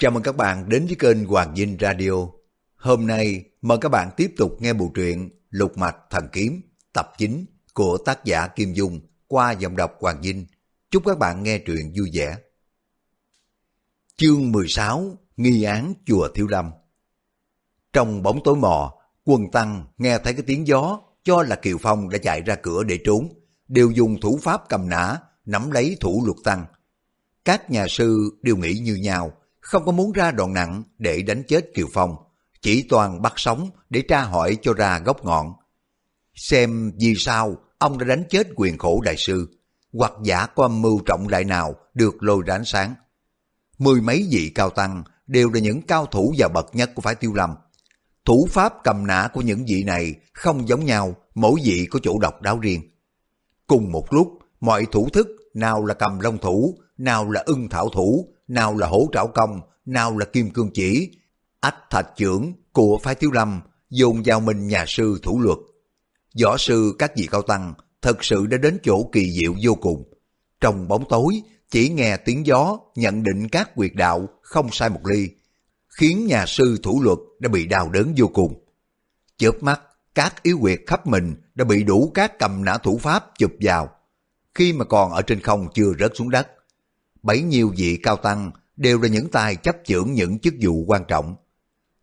Chào mừng các bạn đến với kênh Hoàng Dinh Radio. Hôm nay mời các bạn tiếp tục nghe bộ truyện Lục Mạch Thần Kiếm tập 9 của tác giả Kim Dung qua giọng đọc Hoàng Dinh. Chúc các bạn nghe truyện vui vẻ. Chương 16 Nghi án Chùa Thiếu Lâm Trong bóng tối mò, quân Tăng nghe thấy cái tiếng gió cho là Kiều Phong đã chạy ra cửa để trốn, đều dùng thủ pháp cầm nã, nắm lấy thủ luật Tăng. Các nhà sư đều nghĩ như nhau, không có muốn ra đòn nặng để đánh chết Kiều Phong, chỉ toàn bắt sống để tra hỏi cho ra gốc ngọn. Xem vì sao ông đã đánh chết quyền khổ đại sư, hoặc giả có âm mưu trọng đại nào được lôi ra ánh sáng. Mười mấy vị cao tăng đều là những cao thủ và bậc nhất của phái tiêu lâm. Thủ pháp cầm nã của những vị này không giống nhau, mỗi vị có chỗ độc đáo riêng. Cùng một lúc, mọi thủ thức nào là cầm long thủ, nào là ưng thảo thủ, nào là hổ trảo công, nào là kim cương chỉ, ách thạch trưởng của phái thiếu lâm dồn vào mình nhà sư thủ luật. Võ sư các vị cao tăng thật sự đã đến chỗ kỳ diệu vô cùng. Trong bóng tối, chỉ nghe tiếng gió nhận định các quyệt đạo không sai một ly, khiến nhà sư thủ luật đã bị đau đớn vô cùng. Chớp mắt, các yếu quyệt khắp mình đã bị đủ các cầm nã thủ pháp chụp vào. Khi mà còn ở trên không chưa rớt xuống đất, bấy nhiêu vị cao tăng đều là những tài chấp chưởng những chức vụ quan trọng.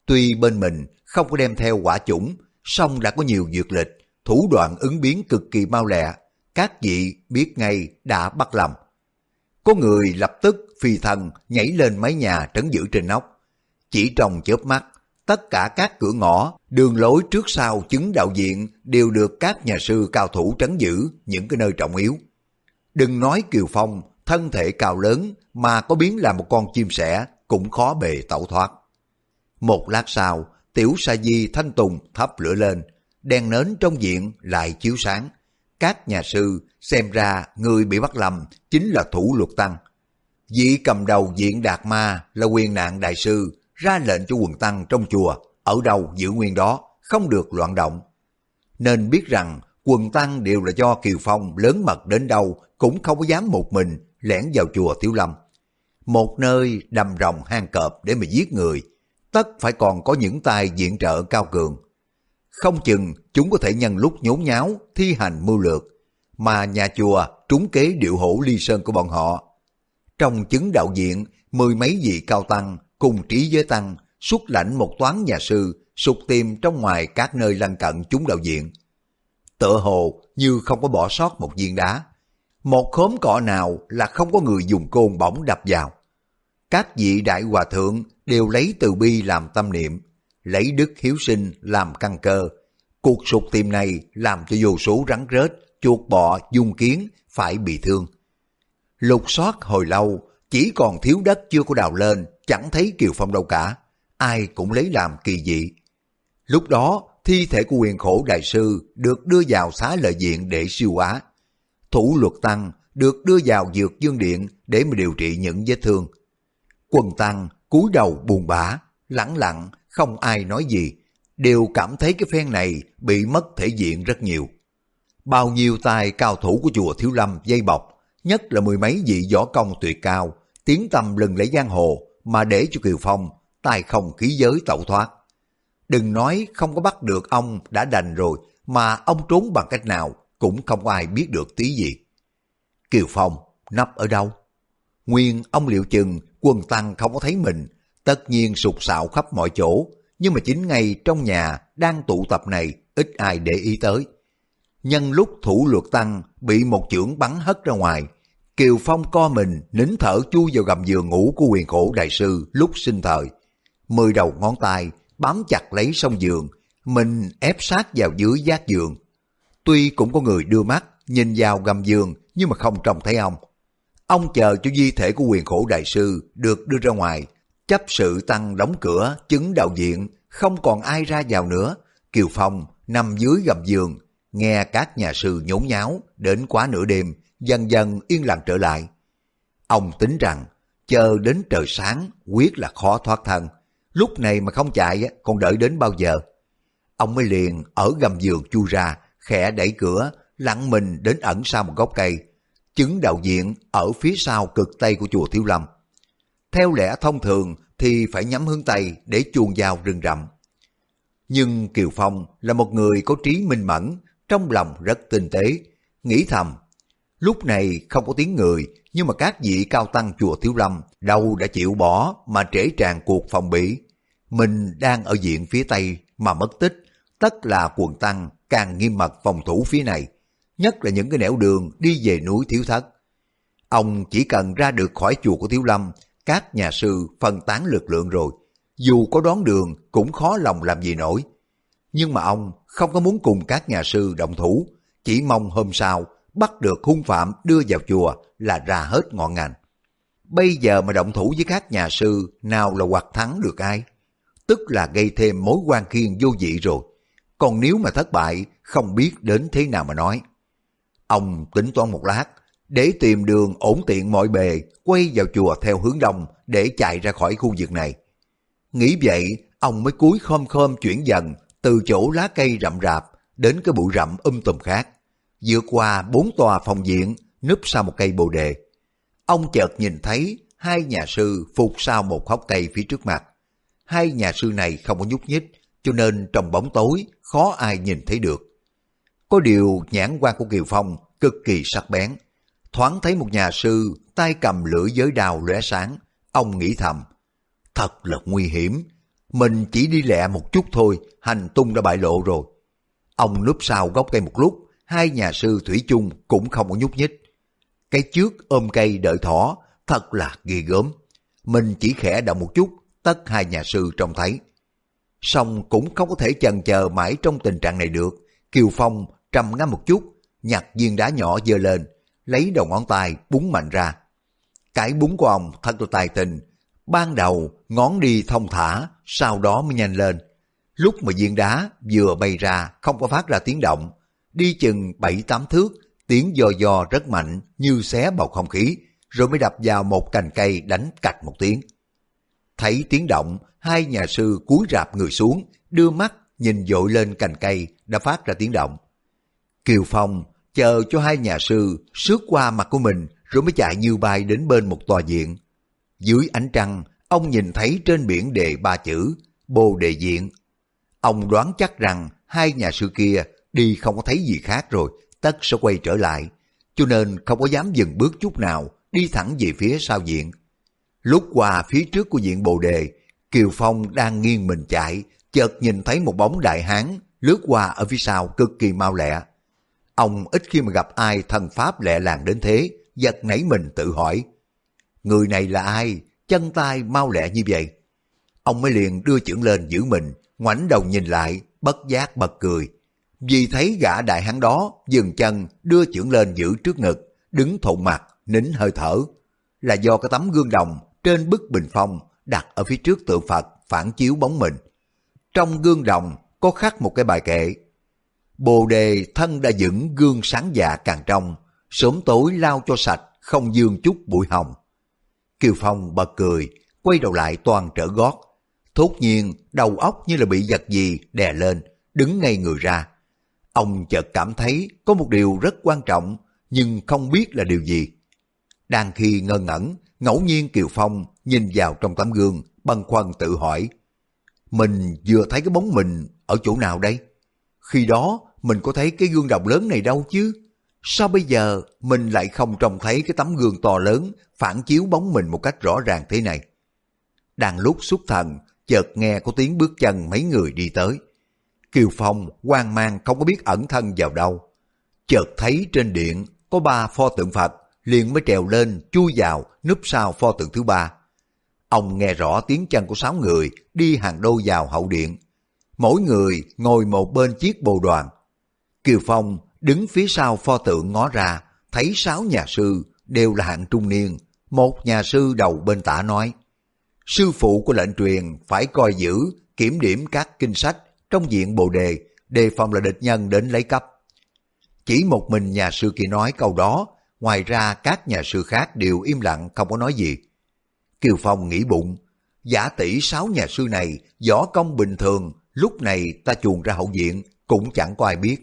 Tuy bên mình không có đem theo quả chủng, song đã có nhiều dược lịch, thủ đoạn ứng biến cực kỳ mau lẹ, các vị biết ngay đã bắt lầm. Có người lập tức phi thần nhảy lên mái nhà trấn giữ trên nóc. Chỉ trong chớp mắt, tất cả các cửa ngõ, đường lối trước sau chứng đạo diện đều được các nhà sư cao thủ trấn giữ những cái nơi trọng yếu. Đừng nói Kiều Phong thân thể cao lớn mà có biến là một con chim sẻ cũng khó bề tẩu thoát. Một lát sau, tiểu sa di thanh tùng thắp lửa lên, đèn nến trong diện lại chiếu sáng. Các nhà sư xem ra người bị bắt lầm chính là thủ luật tăng. Vị cầm đầu diện đạt ma là quyền nạn đại sư ra lệnh cho quần tăng trong chùa ở đâu giữ nguyên đó, không được loạn động. Nên biết rằng quần tăng đều là do Kiều Phong lớn mật đến đâu cũng không có dám một mình lẻn vào chùa Tiểu Lâm. Một nơi đầm rồng hang cọp để mà giết người, tất phải còn có những tài diện trợ cao cường. Không chừng chúng có thể nhân lúc nhốn nháo, thi hành mưu lược, mà nhà chùa trúng kế điệu hổ ly sơn của bọn họ. Trong chứng đạo diện, mười mấy vị cao tăng cùng trí giới tăng xuất lãnh một toán nhà sư sục tìm trong ngoài các nơi lân cận chúng đạo diện. Tựa hồ như không có bỏ sót một viên đá, một khóm cỏ nào là không có người dùng côn bổng đập vào. Các vị đại hòa thượng đều lấy từ bi làm tâm niệm, lấy đức hiếu sinh làm căn cơ. Cuộc sụt tìm này làm cho vô số rắn rết, chuột bọ, dung kiến phải bị thương. Lục soát hồi lâu, chỉ còn thiếu đất chưa có đào lên, chẳng thấy Kiều Phong đâu cả. Ai cũng lấy làm kỳ dị. Lúc đó, thi thể của quyền khổ đại sư được đưa vào xá lợi diện để siêu hóa thủ luật tăng được đưa vào dược dương điện để mà điều trị những vết thương. Quần tăng cúi đầu buồn bã, lẳng lặng, không ai nói gì, đều cảm thấy cái phen này bị mất thể diện rất nhiều. Bao nhiêu tài cao thủ của chùa Thiếu Lâm dây bọc, nhất là mười mấy vị võ công tuyệt cao, tiếng tâm lừng lấy giang hồ mà để cho Kiều Phong tài không khí giới tẩu thoát. Đừng nói không có bắt được ông đã đành rồi, mà ông trốn bằng cách nào cũng không ai biết được tí gì. Kiều Phong nấp ở đâu? Nguyên ông liệu chừng quần tăng không có thấy mình, tất nhiên sụt sạo khắp mọi chỗ, nhưng mà chính ngay trong nhà đang tụ tập này ít ai để ý tới. Nhân lúc thủ luật tăng bị một chưởng bắn hất ra ngoài, Kiều Phong co mình nín thở chui vào gầm giường ngủ của quyền khổ đại sư lúc sinh thời. Mười đầu ngón tay bám chặt lấy sông giường, mình ép sát vào dưới giác giường, Tuy cũng có người đưa mắt, nhìn vào gầm giường nhưng mà không trông thấy ông. Ông chờ cho di thể của quyền khổ đại sư được đưa ra ngoài, chấp sự tăng đóng cửa, chứng đạo diện, không còn ai ra vào nữa. Kiều Phong nằm dưới gầm giường, nghe các nhà sư nhốn nháo, đến quá nửa đêm, dần dần yên lặng trở lại. Ông tính rằng, chờ đến trời sáng, quyết là khó thoát thân. Lúc này mà không chạy, còn đợi đến bao giờ? Ông mới liền ở gầm giường chui ra, khẽ đẩy cửa, lặng mình đến ẩn sau một gốc cây. Chứng đạo diện ở phía sau cực tây của chùa Thiếu Lâm. Theo lẽ thông thường, thì phải nhắm hướng Tây để chuồn vào rừng rậm. Nhưng Kiều Phong là một người có trí minh mẫn, trong lòng rất tinh tế, nghĩ thầm. Lúc này không có tiếng người, nhưng mà các vị cao tăng chùa Thiếu Lâm đâu đã chịu bỏ mà trễ tràn cuộc phòng bị. Mình đang ở diện phía Tây mà mất tích, tất là quần tăng càng nghiêm mật phòng thủ phía này, nhất là những cái nẻo đường đi về núi Thiếu Thất. Ông chỉ cần ra được khỏi chùa của Thiếu Lâm, các nhà sư phân tán lực lượng rồi, dù có đoán đường cũng khó lòng làm gì nổi. Nhưng mà ông không có muốn cùng các nhà sư động thủ, chỉ mong hôm sau bắt được hung phạm đưa vào chùa là ra hết ngọn ngành. Bây giờ mà động thủ với các nhà sư nào là hoặc thắng được ai? Tức là gây thêm mối quan khiên vô dị rồi. Còn nếu mà thất bại, không biết đến thế nào mà nói. Ông tính toán một lát, để tìm đường ổn tiện mọi bề, quay vào chùa theo hướng đông để chạy ra khỏi khu vực này. Nghĩ vậy, ông mới cúi khom khom chuyển dần từ chỗ lá cây rậm rạp đến cái bụi rậm um tùm khác, vượt qua bốn tòa phòng diện núp sau một cây bồ đề. Ông chợt nhìn thấy hai nhà sư phục sau một hốc cây phía trước mặt. Hai nhà sư này không có nhúc nhích, cho nên trong bóng tối khó ai nhìn thấy được. Có điều nhãn quan của Kiều Phong cực kỳ sắc bén. Thoáng thấy một nhà sư tay cầm lưỡi giới đào lóe sáng, ông nghĩ thầm, thật là nguy hiểm, mình chỉ đi lẹ một chút thôi, hành tung đã bại lộ rồi. Ông núp sau gốc cây một lúc, hai nhà sư Thủy chung cũng không có nhúc nhích. Cái trước ôm cây đợi thỏ, thật là ghê gớm. Mình chỉ khẽ động một chút, tất hai nhà sư trông thấy. Xong cũng không có thể chần chờ mãi trong tình trạng này được. Kiều Phong trầm ngâm một chút, nhặt viên đá nhỏ dơ lên, lấy đầu ngón tay búng mạnh ra. Cái búng của ông thật là tài tình. Ban đầu ngón đi thông thả, sau đó mới nhanh lên. Lúc mà viên đá vừa bay ra không có phát ra tiếng động, đi chừng bảy tám thước, tiếng giò giò rất mạnh như xé bầu không khí, rồi mới đập vào một cành cây đánh cạch một tiếng. Thấy tiếng động, hai nhà sư cúi rạp người xuống, đưa mắt nhìn dội lên cành cây đã phát ra tiếng động. Kiều Phong chờ cho hai nhà sư sướt qua mặt của mình rồi mới chạy như bay đến bên một tòa diện. Dưới ánh trăng, ông nhìn thấy trên biển đề ba chữ Bồ Đề Diện. Ông đoán chắc rằng hai nhà sư kia đi không có thấy gì khác rồi, tất sẽ quay trở lại, cho nên không có dám dừng bước chút nào, đi thẳng về phía sau diện. Lúc qua phía trước của diện Bồ Đề, Kiều Phong đang nghiêng mình chạy, chợt nhìn thấy một bóng đại hán lướt qua ở phía sau cực kỳ mau lẹ. Ông ít khi mà gặp ai thần pháp lẹ làng đến thế, giật nảy mình tự hỏi. Người này là ai? Chân tay mau lẹ như vậy. Ông mới liền đưa chưởng lên giữ mình, ngoảnh đầu nhìn lại, bất giác bật cười. Vì thấy gã đại hán đó dừng chân đưa chưởng lên giữ trước ngực, đứng thụ mặt, nín hơi thở. Là do cái tấm gương đồng trên bức bình phong đặt ở phía trước tượng Phật phản chiếu bóng mình. Trong gương đồng có khắc một cái bài kệ. Bồ đề thân đã dựng gương sáng dạ càng trong, sớm tối lao cho sạch, không dương chút bụi hồng. Kiều Phong bật cười, quay đầu lại toàn trở gót. Thốt nhiên, đầu óc như là bị giật gì đè lên, đứng ngay người ra. Ông chợt cảm thấy có một điều rất quan trọng, nhưng không biết là điều gì. Đang khi ngơ ngẩn, ngẫu nhiên Kiều Phong nhìn vào trong tấm gương, băn khoăn tự hỏi. Mình vừa thấy cái bóng mình ở chỗ nào đây? Khi đó mình có thấy cái gương rộng lớn này đâu chứ? Sao bây giờ mình lại không trông thấy cái tấm gương to lớn phản chiếu bóng mình một cách rõ ràng thế này? Đang lúc xuất thần, chợt nghe có tiếng bước chân mấy người đi tới. Kiều Phong hoang mang không có biết ẩn thân vào đâu. Chợt thấy trên điện có ba pho tượng Phật, liền mới trèo lên, chui vào, núp sau pho tượng thứ ba. Ông nghe rõ tiếng chân của sáu người đi hàng đô vào hậu điện. Mỗi người ngồi một bên chiếc bồ đoàn. Kiều Phong đứng phía sau pho tượng ngó ra, thấy sáu nhà sư đều là hạng trung niên. Một nhà sư đầu bên tả nói, sư phụ của lệnh truyền phải coi giữ, kiểm điểm các kinh sách trong diện bồ đề, đề phòng là địch nhân đến lấy cấp. Chỉ một mình nhà sư kia nói câu đó, ngoài ra các nhà sư khác đều im lặng không có nói gì. Kiều Phong nghĩ bụng, giả tỷ sáu nhà sư này võ công bình thường, lúc này ta chuồn ra hậu viện cũng chẳng có ai biết.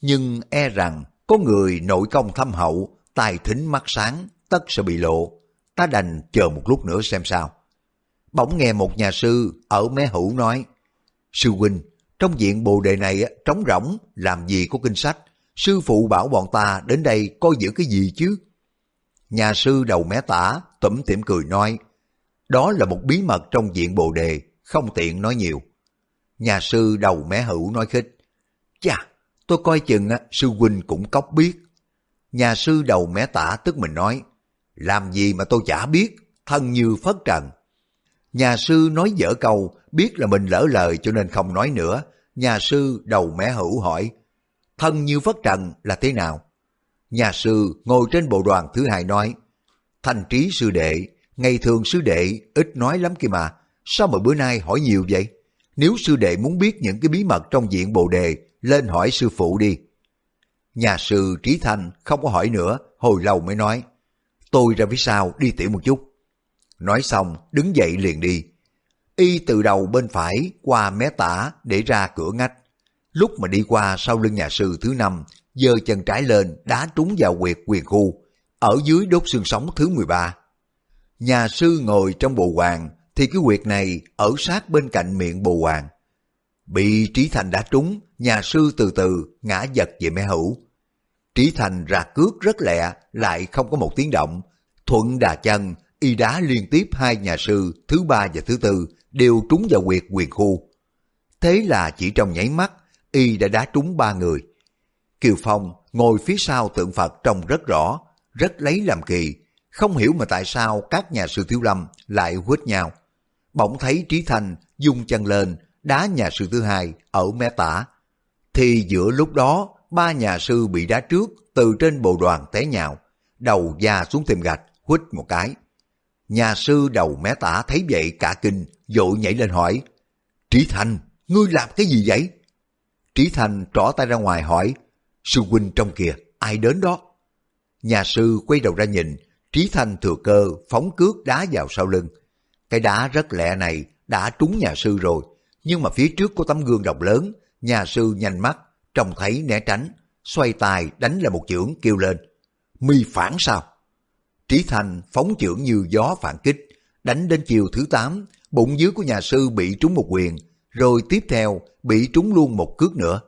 Nhưng e rằng có người nội công thâm hậu, tài thính mắt sáng, tất sẽ bị lộ. Ta đành chờ một lúc nữa xem sao. Bỗng nghe một nhà sư ở mé hữu nói, Sư huynh, trong viện bồ đề này trống rỗng, làm gì có kinh sách, sư phụ bảo bọn ta đến đây coi giữ cái gì chứ? Nhà sư đầu mé tả, tủm tỉm cười nói, đó là một bí mật trong diện bồ đề, không tiện nói nhiều. Nhà sư đầu mé hữu nói khích, chà, tôi coi chừng sư huynh cũng cóc biết. Nhà sư đầu mé tả tức mình nói, làm gì mà tôi chả biết, thân như phất trần. Nhà sư nói dở câu, biết là mình lỡ lời cho nên không nói nữa. Nhà sư đầu mé hữu hỏi, thân như phất trần là thế nào? Nhà sư ngồi trên bộ đoàn thứ hai nói, thành trí sư đệ, ngày thường sư đệ ít nói lắm kia mà, sao mà bữa nay hỏi nhiều vậy? Nếu sư đệ muốn biết những cái bí mật trong diện bồ đề, lên hỏi sư phụ đi. Nhà sư Trí Thanh không có hỏi nữa, hồi lâu mới nói, tôi ra phía sau đi tiểu một chút. Nói xong, đứng dậy liền đi. Y từ đầu bên phải qua mé tả để ra cửa ngách. Lúc mà đi qua sau lưng nhà sư thứ năm, giơ chân trái lên đá trúng vào quyệt quyền khu, ở dưới đốt xương sống thứ 13. Nhà sư ngồi trong bồ hoàng, thì cái quyệt này ở sát bên cạnh miệng bồ hoàng. Bị Trí Thành đá trúng, nhà sư từ từ ngã giật về mé hữu. Trí Thành ra cước rất lẹ, lại không có một tiếng động. Thuận đà chân, y đá liên tiếp hai nhà sư thứ ba và thứ tư đều trúng vào quyệt quyền khu. Thế là chỉ trong nháy mắt, y đã đá trúng ba người. Kiều Phong ngồi phía sau tượng Phật trông rất rõ, rất lấy làm kỳ, không hiểu mà tại sao các nhà sư thiếu lâm lại quýt nhau. Bỗng thấy Trí Thành dung chân lên, đá nhà sư thứ hai ở mé tả. Thì giữa lúc đó, ba nhà sư bị đá trước từ trên bộ đoàn té nhào, đầu da xuống tìm gạch, quýt một cái. Nhà sư đầu mé tả thấy vậy cả kinh, dội nhảy lên hỏi, Trí Thành, ngươi làm cái gì vậy? Trí Thành trỏ tay ra ngoài hỏi, sư huynh trong kìa, ai đến đó? Nhà sư quay đầu ra nhìn, Trí thanh thừa cơ phóng cước đá vào sau lưng. Cái đá rất lẹ này đã trúng nhà sư rồi, nhưng mà phía trước có tấm gương độc lớn, nhà sư nhanh mắt, trông thấy né tránh, xoay tài đánh là một chưởng kêu lên. Mi phản sao? Trí thanh phóng chưởng như gió phản kích, đánh đến chiều thứ 8, bụng dưới của nhà sư bị trúng một quyền, rồi tiếp theo bị trúng luôn một cước nữa.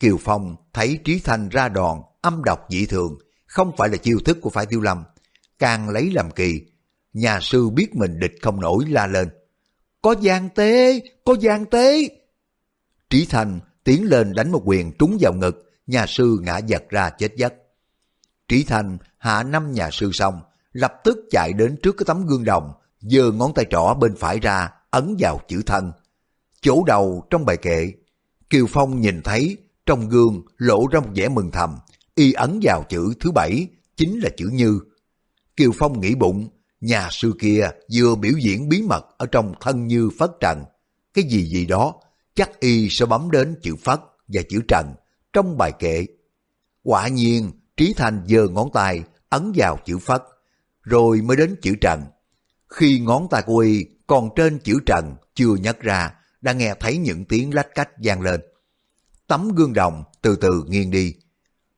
Kiều Phong thấy Trí thanh ra đòn, âm độc dị thường, không phải là chiêu thức của phải tiêu lâm, càng lấy làm kỳ. Nhà sư biết mình địch không nổi la lên. Có gian tế, có gian tế. Trí Thành tiến lên đánh một quyền trúng vào ngực, nhà sư ngã giật ra chết giấc. Trí Thành hạ năm nhà sư xong, lập tức chạy đến trước cái tấm gương đồng, giơ ngón tay trỏ bên phải ra, ấn vào chữ thân. Chỗ đầu trong bài kệ, Kiều Phong nhìn thấy trong gương lộ ra một vẻ mừng thầm, y ấn vào chữ thứ bảy, chính là chữ Như. Kiều Phong nghĩ bụng, nhà sư kia vừa biểu diễn bí mật ở trong thân Như Phất Trần. Cái gì gì đó, chắc y sẽ bấm đến chữ Phất và chữ Trần trong bài kệ. Quả nhiên, Trí Thành giơ ngón tay ấn vào chữ Phất, rồi mới đến chữ Trần. Khi ngón tay của y còn trên chữ Trần chưa nhấc ra, đã nghe thấy những tiếng lách cách vang lên. Tấm gương đồng từ từ nghiêng đi.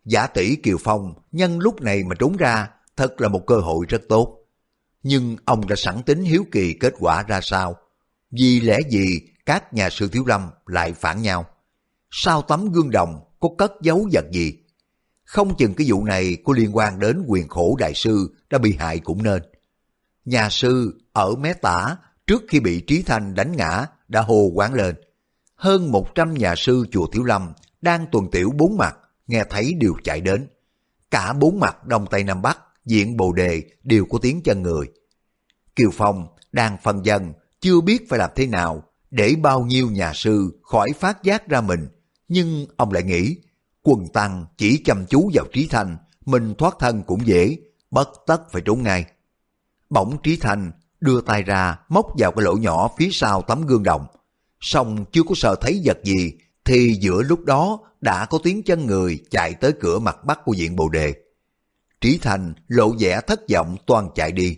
Giả tỷ Kiều Phong nhân lúc này mà trốn ra thật là một cơ hội rất tốt. Nhưng ông đã sẵn tính hiếu kỳ kết quả ra sao. Vì lẽ gì các nhà sư thiếu lâm lại phản nhau? Sau tấm gương đồng có cất giấu vật gì? Không chừng cái vụ này có liên quan đến quyền khổ đại sư đã bị hại cũng nên. Nhà sư ở mé tả trước khi bị Trí Thanh đánh ngã đã hồ quán lên. Hơn 100 nhà sư chùa Thiếu Lâm đang tuần tiểu bốn mặt, nghe thấy đều chạy đến. Cả bốn mặt Đông Tây Nam Bắc, diện Bồ Đề đều có tiếng chân người. Kiều Phong đang phân dân, chưa biết phải làm thế nào để bao nhiêu nhà sư khỏi phát giác ra mình. Nhưng ông lại nghĩ, quần tăng chỉ chăm chú vào Trí Thanh, mình thoát thân cũng dễ, bất tất phải trốn ngay. Bỗng Trí Thanh đưa tay ra móc vào cái lỗ nhỏ phía sau tấm gương đồng. Xong chưa có sợ thấy vật gì, thì giữa lúc đó đã có tiếng chân người chạy tới cửa mặt bắc của diện bồ đề. Trí Thành lộ vẻ thất vọng toàn chạy đi.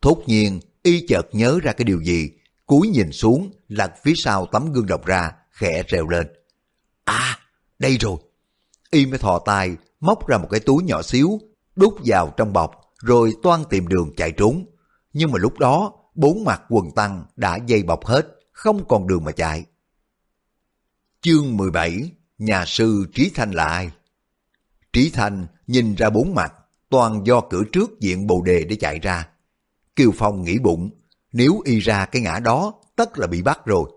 Thốt nhiên, y chợt nhớ ra cái điều gì, cúi nhìn xuống, lật phía sau tấm gương độc ra, khẽ reo lên. À, đây rồi. Y mới thò tay, móc ra một cái túi nhỏ xíu, đút vào trong bọc, rồi toan tìm đường chạy trốn. Nhưng mà lúc đó, bốn mặt quần tăng đã dây bọc hết, không còn đường mà chạy. Chương 17 Nhà sư Trí Thanh là ai? Trí Thanh nhìn ra bốn mặt, toàn do cửa trước diện bồ đề để chạy ra. Kiều Phong nghĩ bụng, nếu y ra cái ngã đó, tất là bị bắt rồi.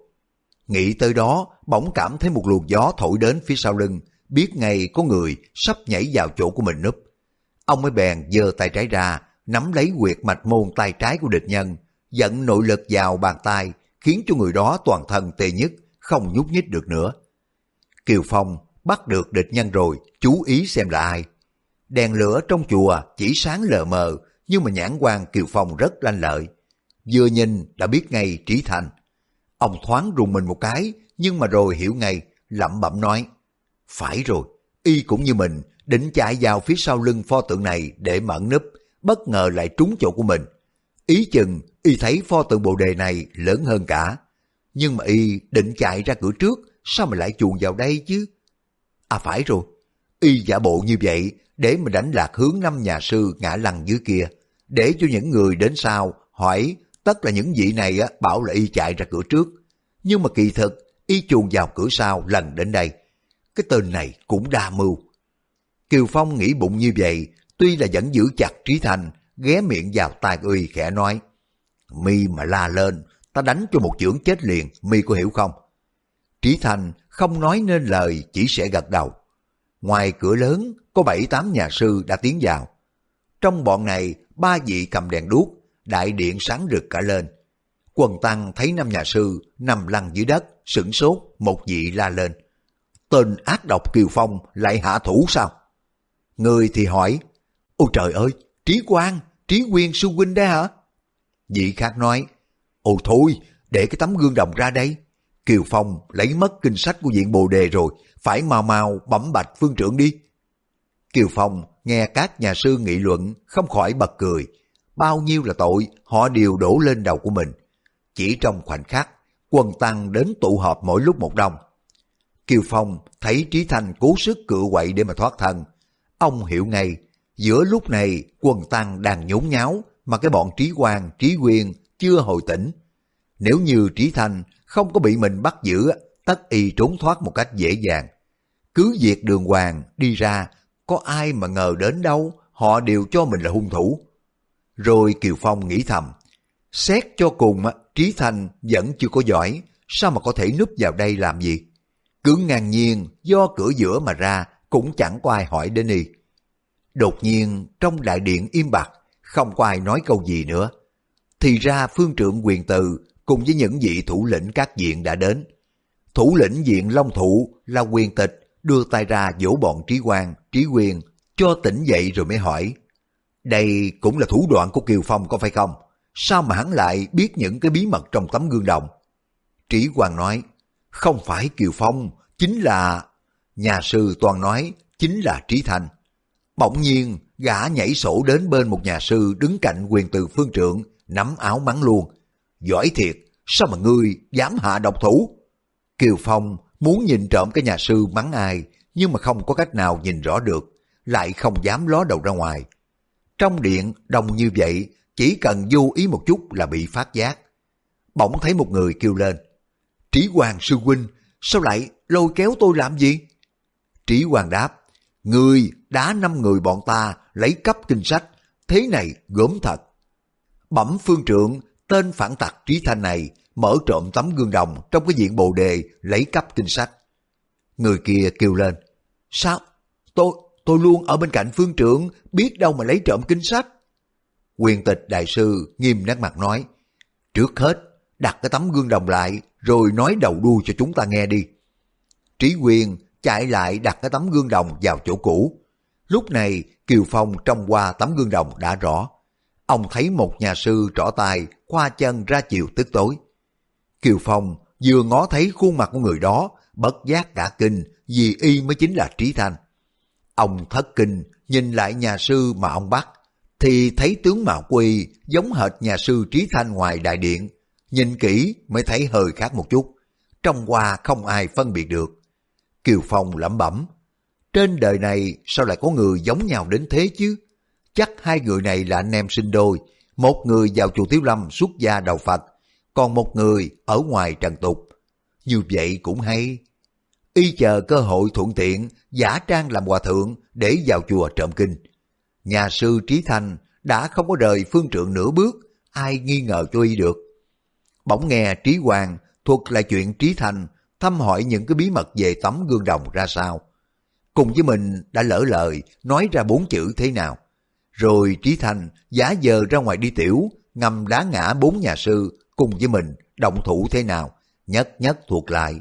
Nghĩ tới đó, bỗng cảm thấy một luồng gió thổi đến phía sau lưng, biết ngay có người sắp nhảy vào chỗ của mình núp. Ông mới bèn giơ tay trái ra, nắm lấy quyệt mạch môn tay trái của địch nhân, dẫn nội lực vào bàn tay, khiến cho người đó toàn thân tê nhất, không nhúc nhích được nữa. Kiều Phong bắt được địch nhân rồi, chú ý xem là ai. Đèn lửa trong chùa chỉ sáng lờ mờ, nhưng mà nhãn quan Kiều Phong rất lanh lợi. Vừa nhìn đã biết ngay trí thành. Ông thoáng rùng mình một cái, nhưng mà rồi hiểu ngay, lẩm bẩm nói. Phải rồi, y cũng như mình, định chạy vào phía sau lưng pho tượng này để mẫn núp, bất ngờ lại trúng chỗ của mình. Ý chừng, y thấy pho tượng bồ đề này lớn hơn cả. Nhưng mà y định chạy ra cửa trước, sao mà lại chuồn vào đây chứ? À phải rồi, y giả bộ như vậy để mà đánh lạc hướng năm nhà sư ngã lăn dưới kia, để cho những người đến sau hỏi tất là những vị này á, bảo là y chạy ra cửa trước. Nhưng mà kỳ thực, y chuồn vào cửa sau lần đến đây. Cái tên này cũng đa mưu. Kiều Phong nghĩ bụng như vậy, tuy là vẫn giữ chặt Trí Thành, ghé miệng vào tai uy khẽ nói. Mi mà la lên, ta đánh cho một chưởng chết liền, Mi có hiểu không? Trí Thành không nói nên lời, chỉ sẽ gật đầu. Ngoài cửa lớn, có bảy tám nhà sư đã tiến vào. Trong bọn này, ba vị cầm đèn đuốc, đại điện sáng rực cả lên. Quần tăng thấy năm nhà sư nằm lăn dưới đất, sửng sốt, một vị la lên. Tên ác độc Kiều Phong lại hạ thủ sao? Người thì hỏi, Ôi trời ơi, Trí Quang, Trí Quyên sư huynh đấy hả? Vị khác nói, Ồ thôi, để cái tấm gương đồng ra đây. Kiều Phong lấy mất kinh sách của viện Bồ Đề rồi, phải mau mau bẩm bạch phương trưởng đi. Kiều Phong nghe các nhà sư nghị luận không khỏi bật cười. Bao nhiêu là tội họ đều đổ lên đầu của mình. Chỉ trong khoảnh khắc, quần tăng đến tụ họp mỗi lúc một đông. Kiều Phong thấy Trí Thanh cố sức cựa quậy để mà thoát thân. Ông hiểu ngay, giữa lúc này quần tăng đang nhốn nháo mà cái bọn Trí Quang, Trí Quyên chưa hồi tỉnh. Nếu như Trí Thanh không có bị mình bắt giữ, tất y trốn thoát một cách dễ dàng. Cứ việc đường hoàng đi ra, có ai mà ngờ đến đâu, họ đều cho mình là hung thủ. Rồi Kiều Phong nghĩ thầm, xét cho cùng Trí thành vẫn chưa có giỏi, sao mà có thể núp vào đây làm gì? Cứ ngang nhiên do cửa giữa mà ra cũng chẳng có ai hỏi đến y. Đột nhiên trong đại điện im bặt, không có ai nói câu gì nữa. Thì ra phương trượng quyền từ cùng với những vị thủ lĩnh các diện đã đến. Thủ lĩnh diện Long Thụ là quyền tịch đưa tay ra dỗ bọn trí quan, trí quyền cho tỉnh dậy rồi mới hỏi. Đây cũng là thủ đoạn của Kiều Phong có phải không? Sao mà hắn lại biết những cái bí mật trong tấm gương đồng? Trí Hoàng nói, không phải Kiều Phong, chính là... Nhà sư toàn nói, chính là Trí Thanh. Bỗng nhiên, gã nhảy sổ đến bên một nhà sư đứng cạnh quyền từ phương trượng, nắm áo mắng luôn. Giỏi thiệt, sao mà ngươi dám hạ độc thủ? Kiều Phong muốn nhìn trộm cái nhà sư mắng ai, nhưng mà không có cách nào nhìn rõ được, lại không dám ló đầu ra ngoài. Trong điện, đông như vậy, chỉ cần vô ý một chút là bị phát giác. Bỗng thấy một người kêu lên, Trí Hoàng sư huynh, sao lại lôi kéo tôi làm gì? Trí Hoàng đáp, Người đá năm người bọn ta lấy cấp kinh sách, thế này gớm thật. Bẩm phương trượng, tên phản tặc Trí Thanh này mở trộm tấm gương đồng trong cái diện bồ đề lấy cắp kinh sách. Người kia kêu lên, sao? Tôi, tôi luôn ở bên cạnh phương trưởng, biết đâu mà lấy trộm kinh sách. Quyền tịch đại sư nghiêm nét mặt nói, trước hết đặt cái tấm gương đồng lại rồi nói đầu đuôi cho chúng ta nghe đi. Trí quyền chạy lại đặt cái tấm gương đồng vào chỗ cũ. Lúc này Kiều Phong trông qua tấm gương đồng đã rõ. Ông thấy một nhà sư trỏ tay khoa chân ra chiều tức tối. Kiều Phong vừa ngó thấy khuôn mặt của người đó, bất giác cả kinh vì y mới chính là Trí Thanh. Ông thất kinh nhìn lại nhà sư mà ông bắt, thì thấy tướng mạo quy giống hệt nhà sư Trí Thanh ngoài đại điện. Nhìn kỹ mới thấy hơi khác một chút, trong qua không ai phân biệt được. Kiều Phong lẩm bẩm, trên đời này sao lại có người giống nhau đến thế chứ? Chắc hai người này là anh em sinh đôi, Một người vào chùa Tiếu Lâm xuất gia đầu Phật, còn một người ở ngoài trần tục. Như vậy cũng hay. Y chờ cơ hội thuận tiện, giả trang làm hòa thượng để vào chùa trộm kinh. Nhà sư Trí Thanh đã không có rời phương trượng nửa bước, ai nghi ngờ cho y được. Bỗng nghe Trí Hoàng thuật lại chuyện Trí Thanh thăm hỏi những cái bí mật về tấm gương đồng ra sao. Cùng với mình đã lỡ lời nói ra bốn chữ thế nào. Rồi Trí thành giả giờ ra ngoài đi tiểu, ngầm đá ngã bốn nhà sư cùng với mình động thủ thế nào, nhất nhất thuộc lại.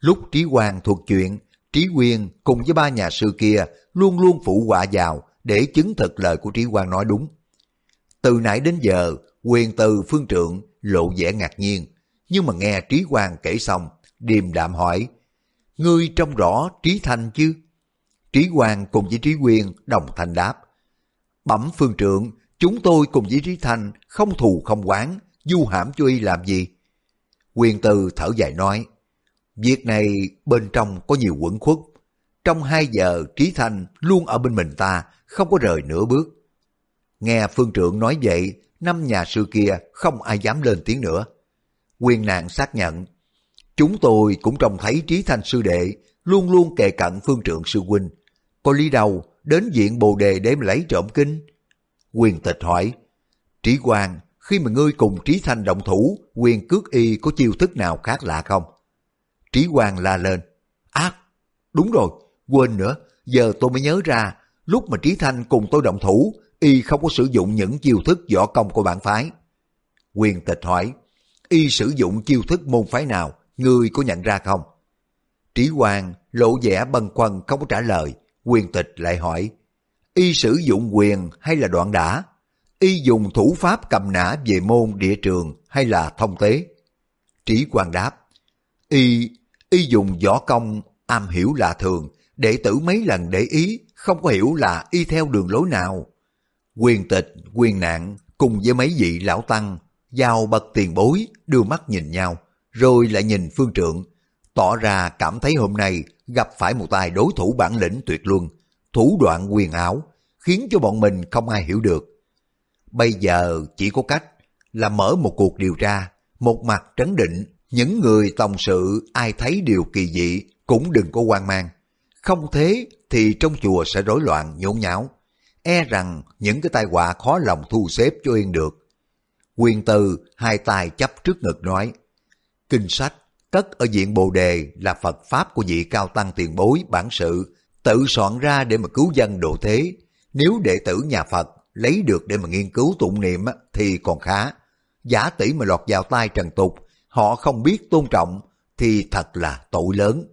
Lúc Trí Hoàng thuộc chuyện, Trí Quyên cùng với ba nhà sư kia luôn luôn phụ họa vào để chứng thực lời của Trí Hoàng nói đúng. Từ nãy đến giờ, quyền từ phương trượng lộ vẻ ngạc nhiên, nhưng mà nghe Trí Hoàng kể xong, điềm đạm hỏi, Ngươi trông rõ Trí Thanh chứ? Trí Hoàng cùng với Trí Quyên đồng thanh đáp, Bẩm phương trượng, chúng tôi cùng với Trí Thanh không thù không quán, du hãm cho y làm gì? Quyền từ thở dài nói, Việc này bên trong có nhiều quẩn khuất. Trong hai giờ Trí Thanh luôn ở bên mình ta, không có rời nửa bước. Nghe phương trượng nói vậy, năm nhà sư kia không ai dám lên tiếng nữa. Quyền nạn xác nhận, chúng tôi cũng trông thấy Trí Thanh sư đệ luôn luôn kề cận phương trượng sư huynh. Có lý đâu đến diện bồ đề để mà lấy trộm kinh? Quyền tịch hỏi, Trí Quang, khi mà ngươi cùng Trí Thanh động thủ, quyền cước y có chiêu thức nào khác lạ không? Trí Quang la lên, ác, đúng rồi, quên nữa, giờ tôi mới nhớ ra, lúc mà Trí Thanh cùng tôi động thủ, y không có sử dụng những chiêu thức võ công của bản phái. Quyền tịch hỏi, y sử dụng chiêu thức môn phái nào, ngươi có nhận ra không? Trí quang lộ vẻ bần quần không có trả lời, quyền tịch lại hỏi, y sử dụng quyền hay là đoạn đả? Y dùng thủ pháp cầm nã về môn địa trường hay là thông tế? Trí Quang đáp, y, y dùng võ công am hiểu lạ thường, đệ tử mấy lần để ý, không có hiểu là y theo đường lối nào. Quyền tịch, quyền nạn cùng với mấy vị lão tăng, giao bậc tiền bối, đưa mắt nhìn nhau, rồi lại nhìn phương trượng, tỏ ra cảm thấy hôm nay gặp phải một tài đối thủ bản lĩnh tuyệt luân, thủ đoạn quyền ảo, khiến cho bọn mình không ai hiểu được. Bây giờ chỉ có cách là mở một cuộc điều tra, một mặt trấn định, những người tòng sự ai thấy điều kỳ dị cũng đừng có quan mang. Không thế thì trong chùa sẽ rối loạn nhốn nháo e rằng những cái tai họa khó lòng thu xếp cho yên được. Quyền từ hai tay chấp trước ngực nói, Kinh sách cất ở diện bồ đề là Phật Pháp của vị cao tăng tiền bối bản sự, tự soạn ra để mà cứu dân độ thế. Nếu đệ tử nhà Phật lấy được để mà nghiên cứu tụng niệm thì còn khá. Giả tỷ mà lọt vào tay trần tục, họ không biết tôn trọng thì thật là tội lớn.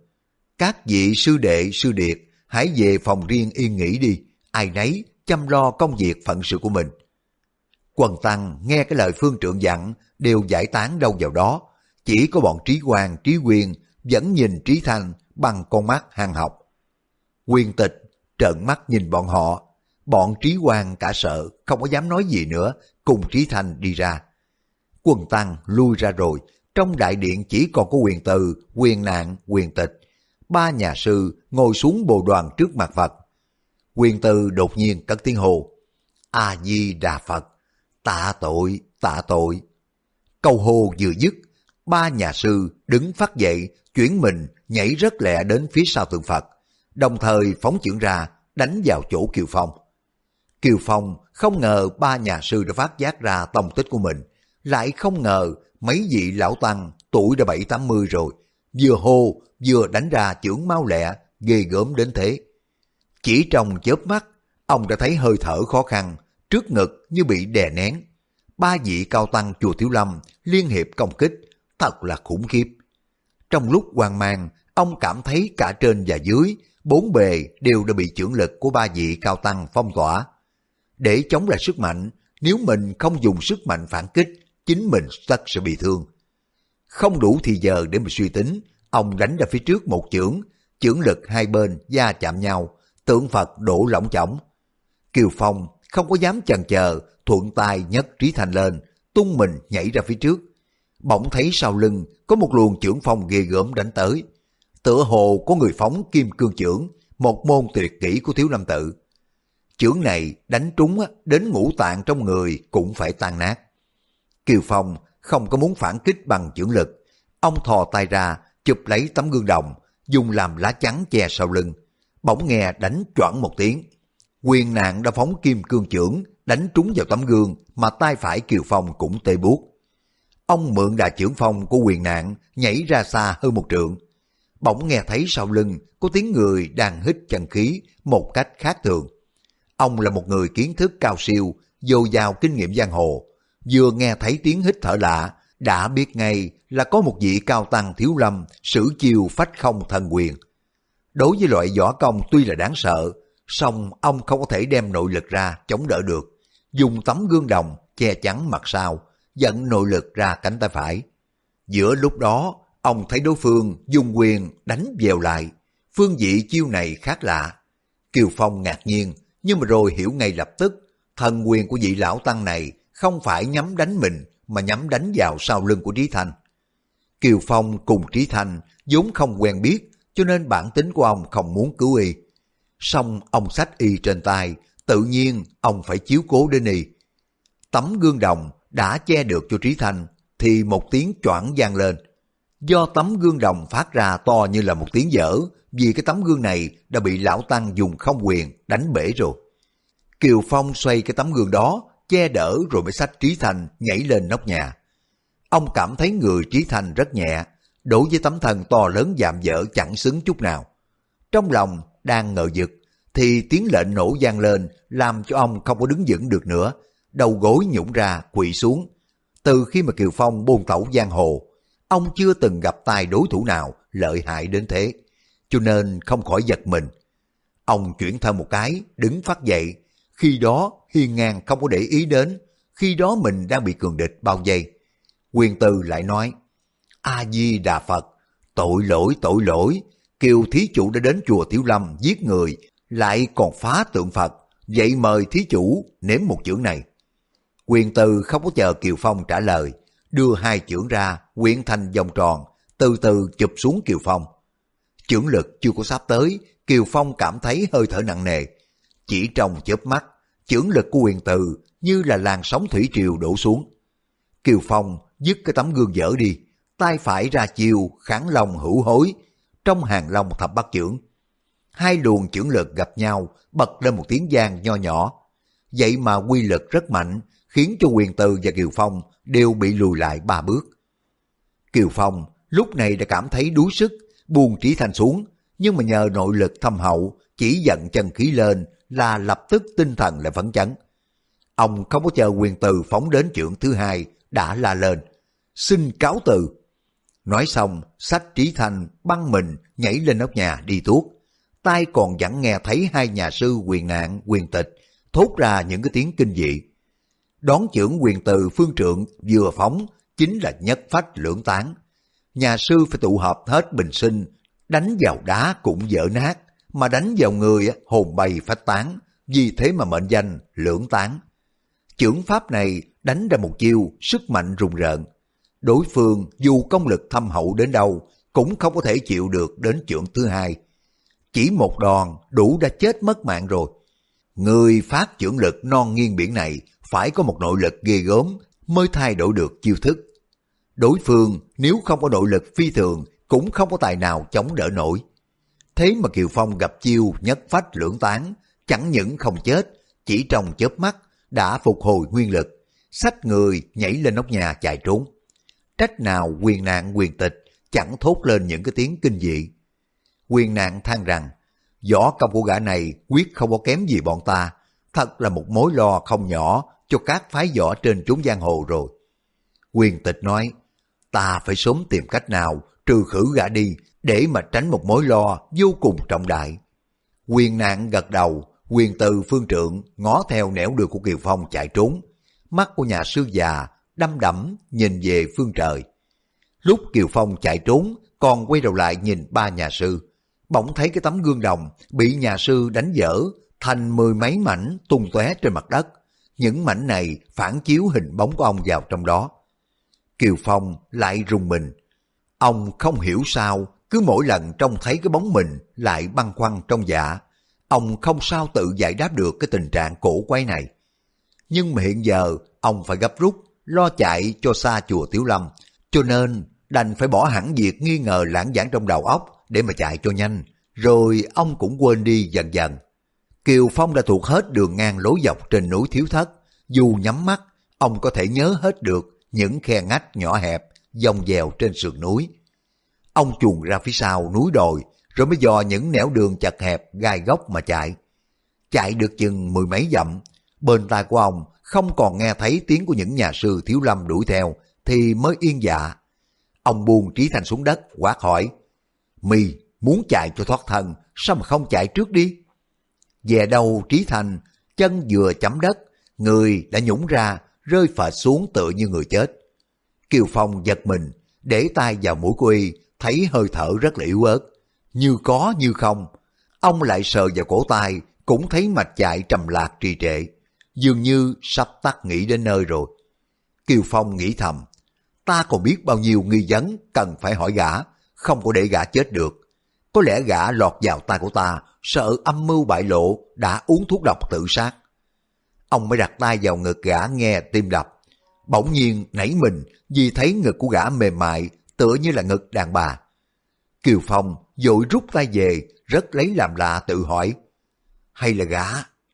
Các vị sư đệ, sư điệt, hãy về phòng riêng yên nghỉ đi, ai nấy chăm lo công việc phận sự của mình. Quần tăng nghe cái lời phương trượng dặn đều giải tán đâu vào đó, chỉ có bọn trí quan trí quyền vẫn nhìn trí thanh bằng con mắt hàng học. Quyền tịch trợn mắt nhìn bọn họ, bọn trí quan cả sợ, không có dám nói gì nữa, cùng trí thanh đi ra. Quần tăng lui ra rồi, trong đại điện chỉ còn có quyền từ, quyền nạn, quyền tịch. Ba nhà sư ngồi xuống bồ đoàn trước mặt Phật. Quyền từ đột nhiên cất tiếng hồ. A-di-đà Phật, tạ tội, tạ tội. Câu hồ vừa dứt, ba nhà sư đứng phát dậy, chuyển mình nhảy rất lẹ đến phía sau tượng Phật, đồng thời phóng chưởng ra, đánh vào chỗ Kiều Phong. Kiều Phong không ngờ ba nhà sư đã phát giác ra tông tích của mình, lại không ngờ mấy vị lão tăng tuổi đã bảy tám mươi rồi, vừa hô vừa đánh ra chưởng mau lẹ, ghê gớm đến thế. Chỉ trong chớp mắt, ông đã thấy hơi thở khó khăn, trước ngực như bị đè nén. Ba vị cao tăng chùa Thiếu Lâm liên hiệp công kích, thật là khủng khiếp. Trong lúc hoang mang, ông cảm thấy cả trên và dưới, bốn bề đều đã bị trưởng lực của ba vị cao tăng phong tỏa. Để chống lại sức mạnh, nếu mình không dùng sức mạnh phản kích, chính mình tất sẽ bị thương. Không đủ thì giờ để mà suy tính, ông đánh ra phía trước một chưởng, chưởng lực hai bên da chạm nhau, tượng Phật đổ lỏng chỏng. Kiều Phong không có dám chần chờ, thuận tay nhấc Trí Thành lên, tung mình nhảy ra phía trước. Bỗng thấy sau lưng có một luồng trưởng phong ghê gớm đánh tới. Tựa hồ có người phóng kim cương trưởng, một môn tuyệt kỹ của Thiếu Lâm Tự. trưởng này đánh trúng đến ngũ tạng trong người cũng phải tan nát. Kiều Phong không có muốn phản kích bằng trưởng lực. Ông thò tay ra, chụp lấy tấm gương đồng, dùng làm lá chắn che sau lưng. Bỗng nghe đánh choảng một tiếng. Quyền nạn đã phóng kim cương trưởng, đánh trúng vào tấm gương mà tay phải Kiều Phong cũng tê buốt. Ông mượn đà trưởng phong của quyền nạn nhảy ra xa hơn một trượng. Bỗng nghe thấy sau lưng có tiếng người đang hít chân khí một cách khác thường. Ông là một người kiến thức cao siêu, dồi dào kinh nghiệm giang hồ. Vừa nghe thấy tiếng hít thở lạ, đã biết ngay là có một vị cao tăng thiếu lâm sử chiêu phách không thần quyền. Đối với loại võ công tuy là đáng sợ, song ông không có thể đem nội lực ra chống đỡ được. Dùng tấm gương đồng che chắn mặt sau, dẫn nội lực ra cánh tay phải. Giữa lúc đó, ông thấy đối phương dùng quyền đánh vèo lại. Phương vị chiêu này khác lạ. Kiều Phong ngạc nhiên, nhưng mà rồi hiểu ngay lập tức, thần quyền của vị lão tăng này không phải nhắm đánh mình, mà nhắm đánh vào sau lưng của Trí Thanh. Kiều Phong cùng Trí Thanh vốn không quen biết, cho nên bản tính của ông không muốn cứu y. Xong ông sách y trên tay, tự nhiên ông phải chiếu cố đến y. Tấm gương đồng đã che được cho Trí Thanh, thì một tiếng choảng vang lên. Do tấm gương đồng phát ra to như là một tiếng dở, vì cái tấm gương này đã bị lão Tăng dùng không quyền đánh bể rồi. Kiều Phong xoay cái tấm gương đó, che đỡ rồi mới sách Trí Thành nhảy lên nóc nhà. Ông cảm thấy người Trí Thành rất nhẹ, đối với tấm thần to lớn dạm dở chẳng xứng chút nào. Trong lòng đang ngờ vực, thì tiếng lệnh nổ vang lên làm cho ông không có đứng vững được nữa, đầu gối nhũng ra quỳ xuống. Từ khi mà Kiều Phong buôn tẩu giang hồ, ông chưa từng gặp tài đối thủ nào lợi hại đến thế, cho nên không khỏi giật mình. Ông chuyển thân một cái, đứng phát dậy, khi đó hiên ngang không có để ý đến, khi đó mình đang bị cường địch bao vây. Quyền tư lại nói, A-di-đà Phật, tội lỗi tội lỗi, kiều thí chủ đã đến chùa tiểu Lâm giết người, lại còn phá tượng Phật, vậy mời thí chủ nếm một chữ này. Quyền từ không có chờ Kiều Phong trả lời, đưa hai chưởng ra, quyện thành vòng tròn, từ từ chụp xuống Kiều Phong. Chưởng lực chưa có sắp tới, Kiều Phong cảm thấy hơi thở nặng nề. Chỉ trong chớp mắt, chưởng lực của quyền từ như là làn sóng thủy triều đổ xuống. Kiều Phong dứt cái tấm gương dở đi, tay phải ra chiều kháng lòng hữu hối, trong hàng long thập bát chưởng. Hai luồng chưởng lực gặp nhau, bật lên một tiếng giang nho nhỏ. Vậy mà quy lực rất mạnh, khiến cho quyền từ và Kiều Phong đều bị lùi lại ba bước. Kiều Phong lúc này đã cảm thấy đuối sức, buông trí thành xuống, nhưng mà nhờ nội lực thâm hậu, chỉ dẫn chân khí lên là lập tức tinh thần lại phấn chấn. Ông không có chờ quyền từ phóng đến trưởng thứ hai, đã la lên. Xin cáo từ. Nói xong, sách trí thành băng mình nhảy lên nóc nhà đi tuốt. Tai còn vẫn nghe thấy hai nhà sư quyền nạn, quyền tịch thốt ra những cái tiếng kinh dị. Đón trưởng quyền từ phương trượng vừa phóng chính là nhất phách lưỡng tán. Nhà sư phải tụ hợp hết bình sinh, đánh vào đá cũng dở nát, mà đánh vào người hồn bay phách tán, vì thế mà mệnh danh lưỡng tán. Chưởng pháp này đánh ra một chiêu sức mạnh rùng rợn. Đối phương dù công lực thâm hậu đến đâu cũng không có thể chịu được đến chưởng thứ hai. Chỉ một đòn đủ đã chết mất mạng rồi. Người phát trưởng lực non nghiêng biển này phải có một nội lực ghê gớm mới thay đổi được chiêu thức. Đối phương nếu không có nội lực phi thường cũng không có tài nào chống đỡ nổi. Thế mà Kiều Phong gặp chiêu nhất phách lưỡng tán, chẳng những không chết, chỉ trong chớp mắt đã phục hồi nguyên lực, sách người nhảy lên nóc nhà chạy trốn. Trách nào quyền nạn quyền tịch chẳng thốt lên những cái tiếng kinh dị. Quyền nạn than rằng, võ công của gã này quyết không có kém gì bọn ta, thật là một mối lo không nhỏ cho các phái võ trên chốn giang hồ rồi. Quyền tịch nói, ta phải sớm tìm cách nào trừ khử gã đi để mà tránh một mối lo vô cùng trọng đại. Quyền nạn gật đầu, quyền từ phương trượng ngó theo nẻo đường của Kiều Phong chạy trốn. Mắt của nhà sư già đăm đẫm nhìn về phương trời. Lúc Kiều Phong chạy trốn, còn quay đầu lại nhìn ba nhà sư. Bỗng thấy cái tấm gương đồng bị nhà sư đánh dở thành mười mấy mảnh tung tóe trên mặt đất. Những mảnh này phản chiếu hình bóng của ông vào trong đó. Kiều Phong lại rùng mình. Ông không hiểu sao, cứ mỗi lần trông thấy cái bóng mình lại băn khoăn trong dạ. ông không sao tự giải đáp được cái tình trạng cổ quay này. Nhưng mà hiện giờ ông phải gấp rút, lo chạy cho xa chùa Tiểu Lâm, cho nên đành phải bỏ hẳn việc nghi ngờ lãng giảng trong đầu óc để mà chạy cho nhanh, rồi ông cũng quên đi dần dần. Kiều Phong đã thuộc hết đường ngang lối dọc trên núi Thiếu Thất, dù nhắm mắt, ông có thể nhớ hết được những khe ngách nhỏ hẹp, dòng dèo trên sườn núi. Ông chuồn ra phía sau núi đồi, rồi mới dò những nẻo đường chật hẹp, gai góc mà chạy. Chạy được chừng mười mấy dặm, bên tai của ông không còn nghe thấy tiếng của những nhà sư thiếu lâm đuổi theo, thì mới yên dạ. Ông buông Trí Thành xuống đất, quát hỏi, mì muốn chạy cho thoát thân, sao mà không chạy trước đi? Về đầu Trí Thành, chân vừa chấm đất, người đã nhũng ra, rơi phệt xuống tựa như người chết. Kiều Phong giật mình, để tay vào mũi của y, thấy hơi thở rất là yếu ớt. Như có như không, ông lại sờ vào cổ tay, cũng thấy mạch chạy trầm lạc trì trệ. Dường như sắp tắt nghĩ đến nơi rồi. Kiều Phong nghĩ thầm, ta còn biết bao nhiêu nghi vấn cần phải hỏi gã, không có để gã chết được. Có lẽ gã lọt vào tay của ta, sợ âm mưu bại lộ, đã uống thuốc độc tự sát. Ông mới đặt tay vào ngực gã nghe tim đập. Bỗng nhiên nảy mình vì thấy ngực của gã mềm mại, tựa như là ngực đàn bà. Kiều Phong vội rút tay về, rất lấy làm lạ tự hỏi. Hay là gã,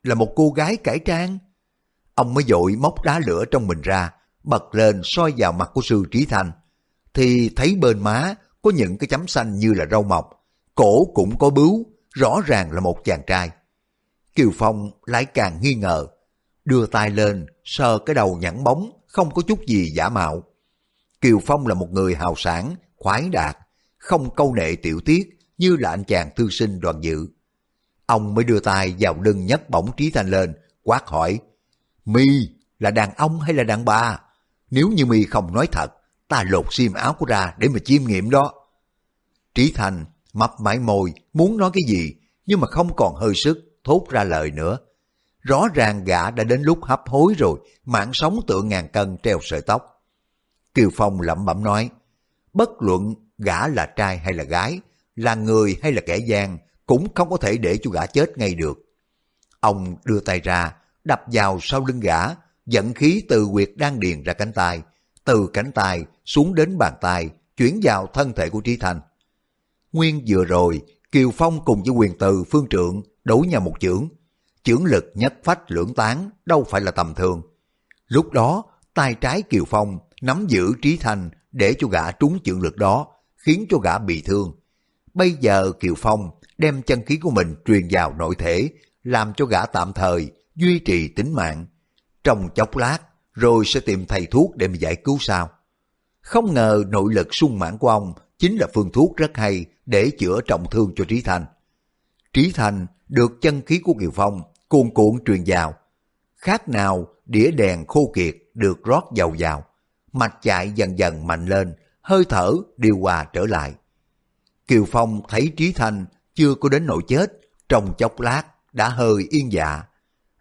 là một cô gái cải trang? Ông mới vội móc đá lửa trong mình ra, bật lên soi vào mặt của sư Trí Thanh. Thì thấy bên má có những cái chấm xanh như là rau mọc, cổ cũng có bướu, rõ ràng là một chàng trai. Kiều Phong lại càng nghi ngờ, đưa tay lên, sờ cái đầu nhẵn bóng, không có chút gì giả mạo. Kiều Phong là một người hào sản, khoái đạt, không câu nệ tiểu tiết như là anh chàng thư sinh đoàn dự. Ông mới đưa tay vào lưng nhấc bổng Trí Thanh lên, quát hỏi, Mi là đàn ông hay là đàn bà? Nếu như Mi không nói thật, ta lột xiêm áo của ra để mà chiêm nghiệm đó. Trí Thanh mập mãi môi, muốn nói cái gì, nhưng mà không còn hơi sức, thốt ra lời nữa. Rõ ràng gã đã đến lúc hấp hối rồi, mạng sống tựa ngàn cân treo sợi tóc. Kiều Phong lẩm bẩm nói, bất luận gã là trai hay là gái, là người hay là kẻ gian, cũng không có thể để cho gã chết ngay được. Ông đưa tay ra, đập vào sau lưng gã, dẫn khí từ quyệt đang điền ra cánh tay, từ cánh tay xuống đến bàn tay, chuyển vào thân thể của Trí Thành. Nguyên vừa rồi, Kiều Phong cùng với quyền từ phương trượng đối nhau một chưởng. Chưởng lực nhất phách lưỡng tán đâu phải là tầm thường. Lúc đó, tay trái Kiều Phong nắm giữ Trí Thành để cho gã trúng chưởng lực đó, khiến cho gã bị thương. Bây giờ Kiều Phong đem chân khí của mình truyền vào nội thể, làm cho gã tạm thời duy trì tính mạng. Trong chốc lát, rồi sẽ tìm thầy thuốc để mà giải cứu sao. Không ngờ nội lực sung mãn của ông chính là phương thuốc rất hay để chữa trọng thương cho Trí Thành. Trí Thành được chân khí của Kiều Phong cuồn cuộn truyền vào. Khác nào đĩa đèn khô kiệt được rót dầu vào. Mạch chạy dần dần mạnh lên, hơi thở điều hòa trở lại. Kiều Phong thấy Trí Thành chưa có đến nỗi chết, trong chốc lát đã hơi yên dạ.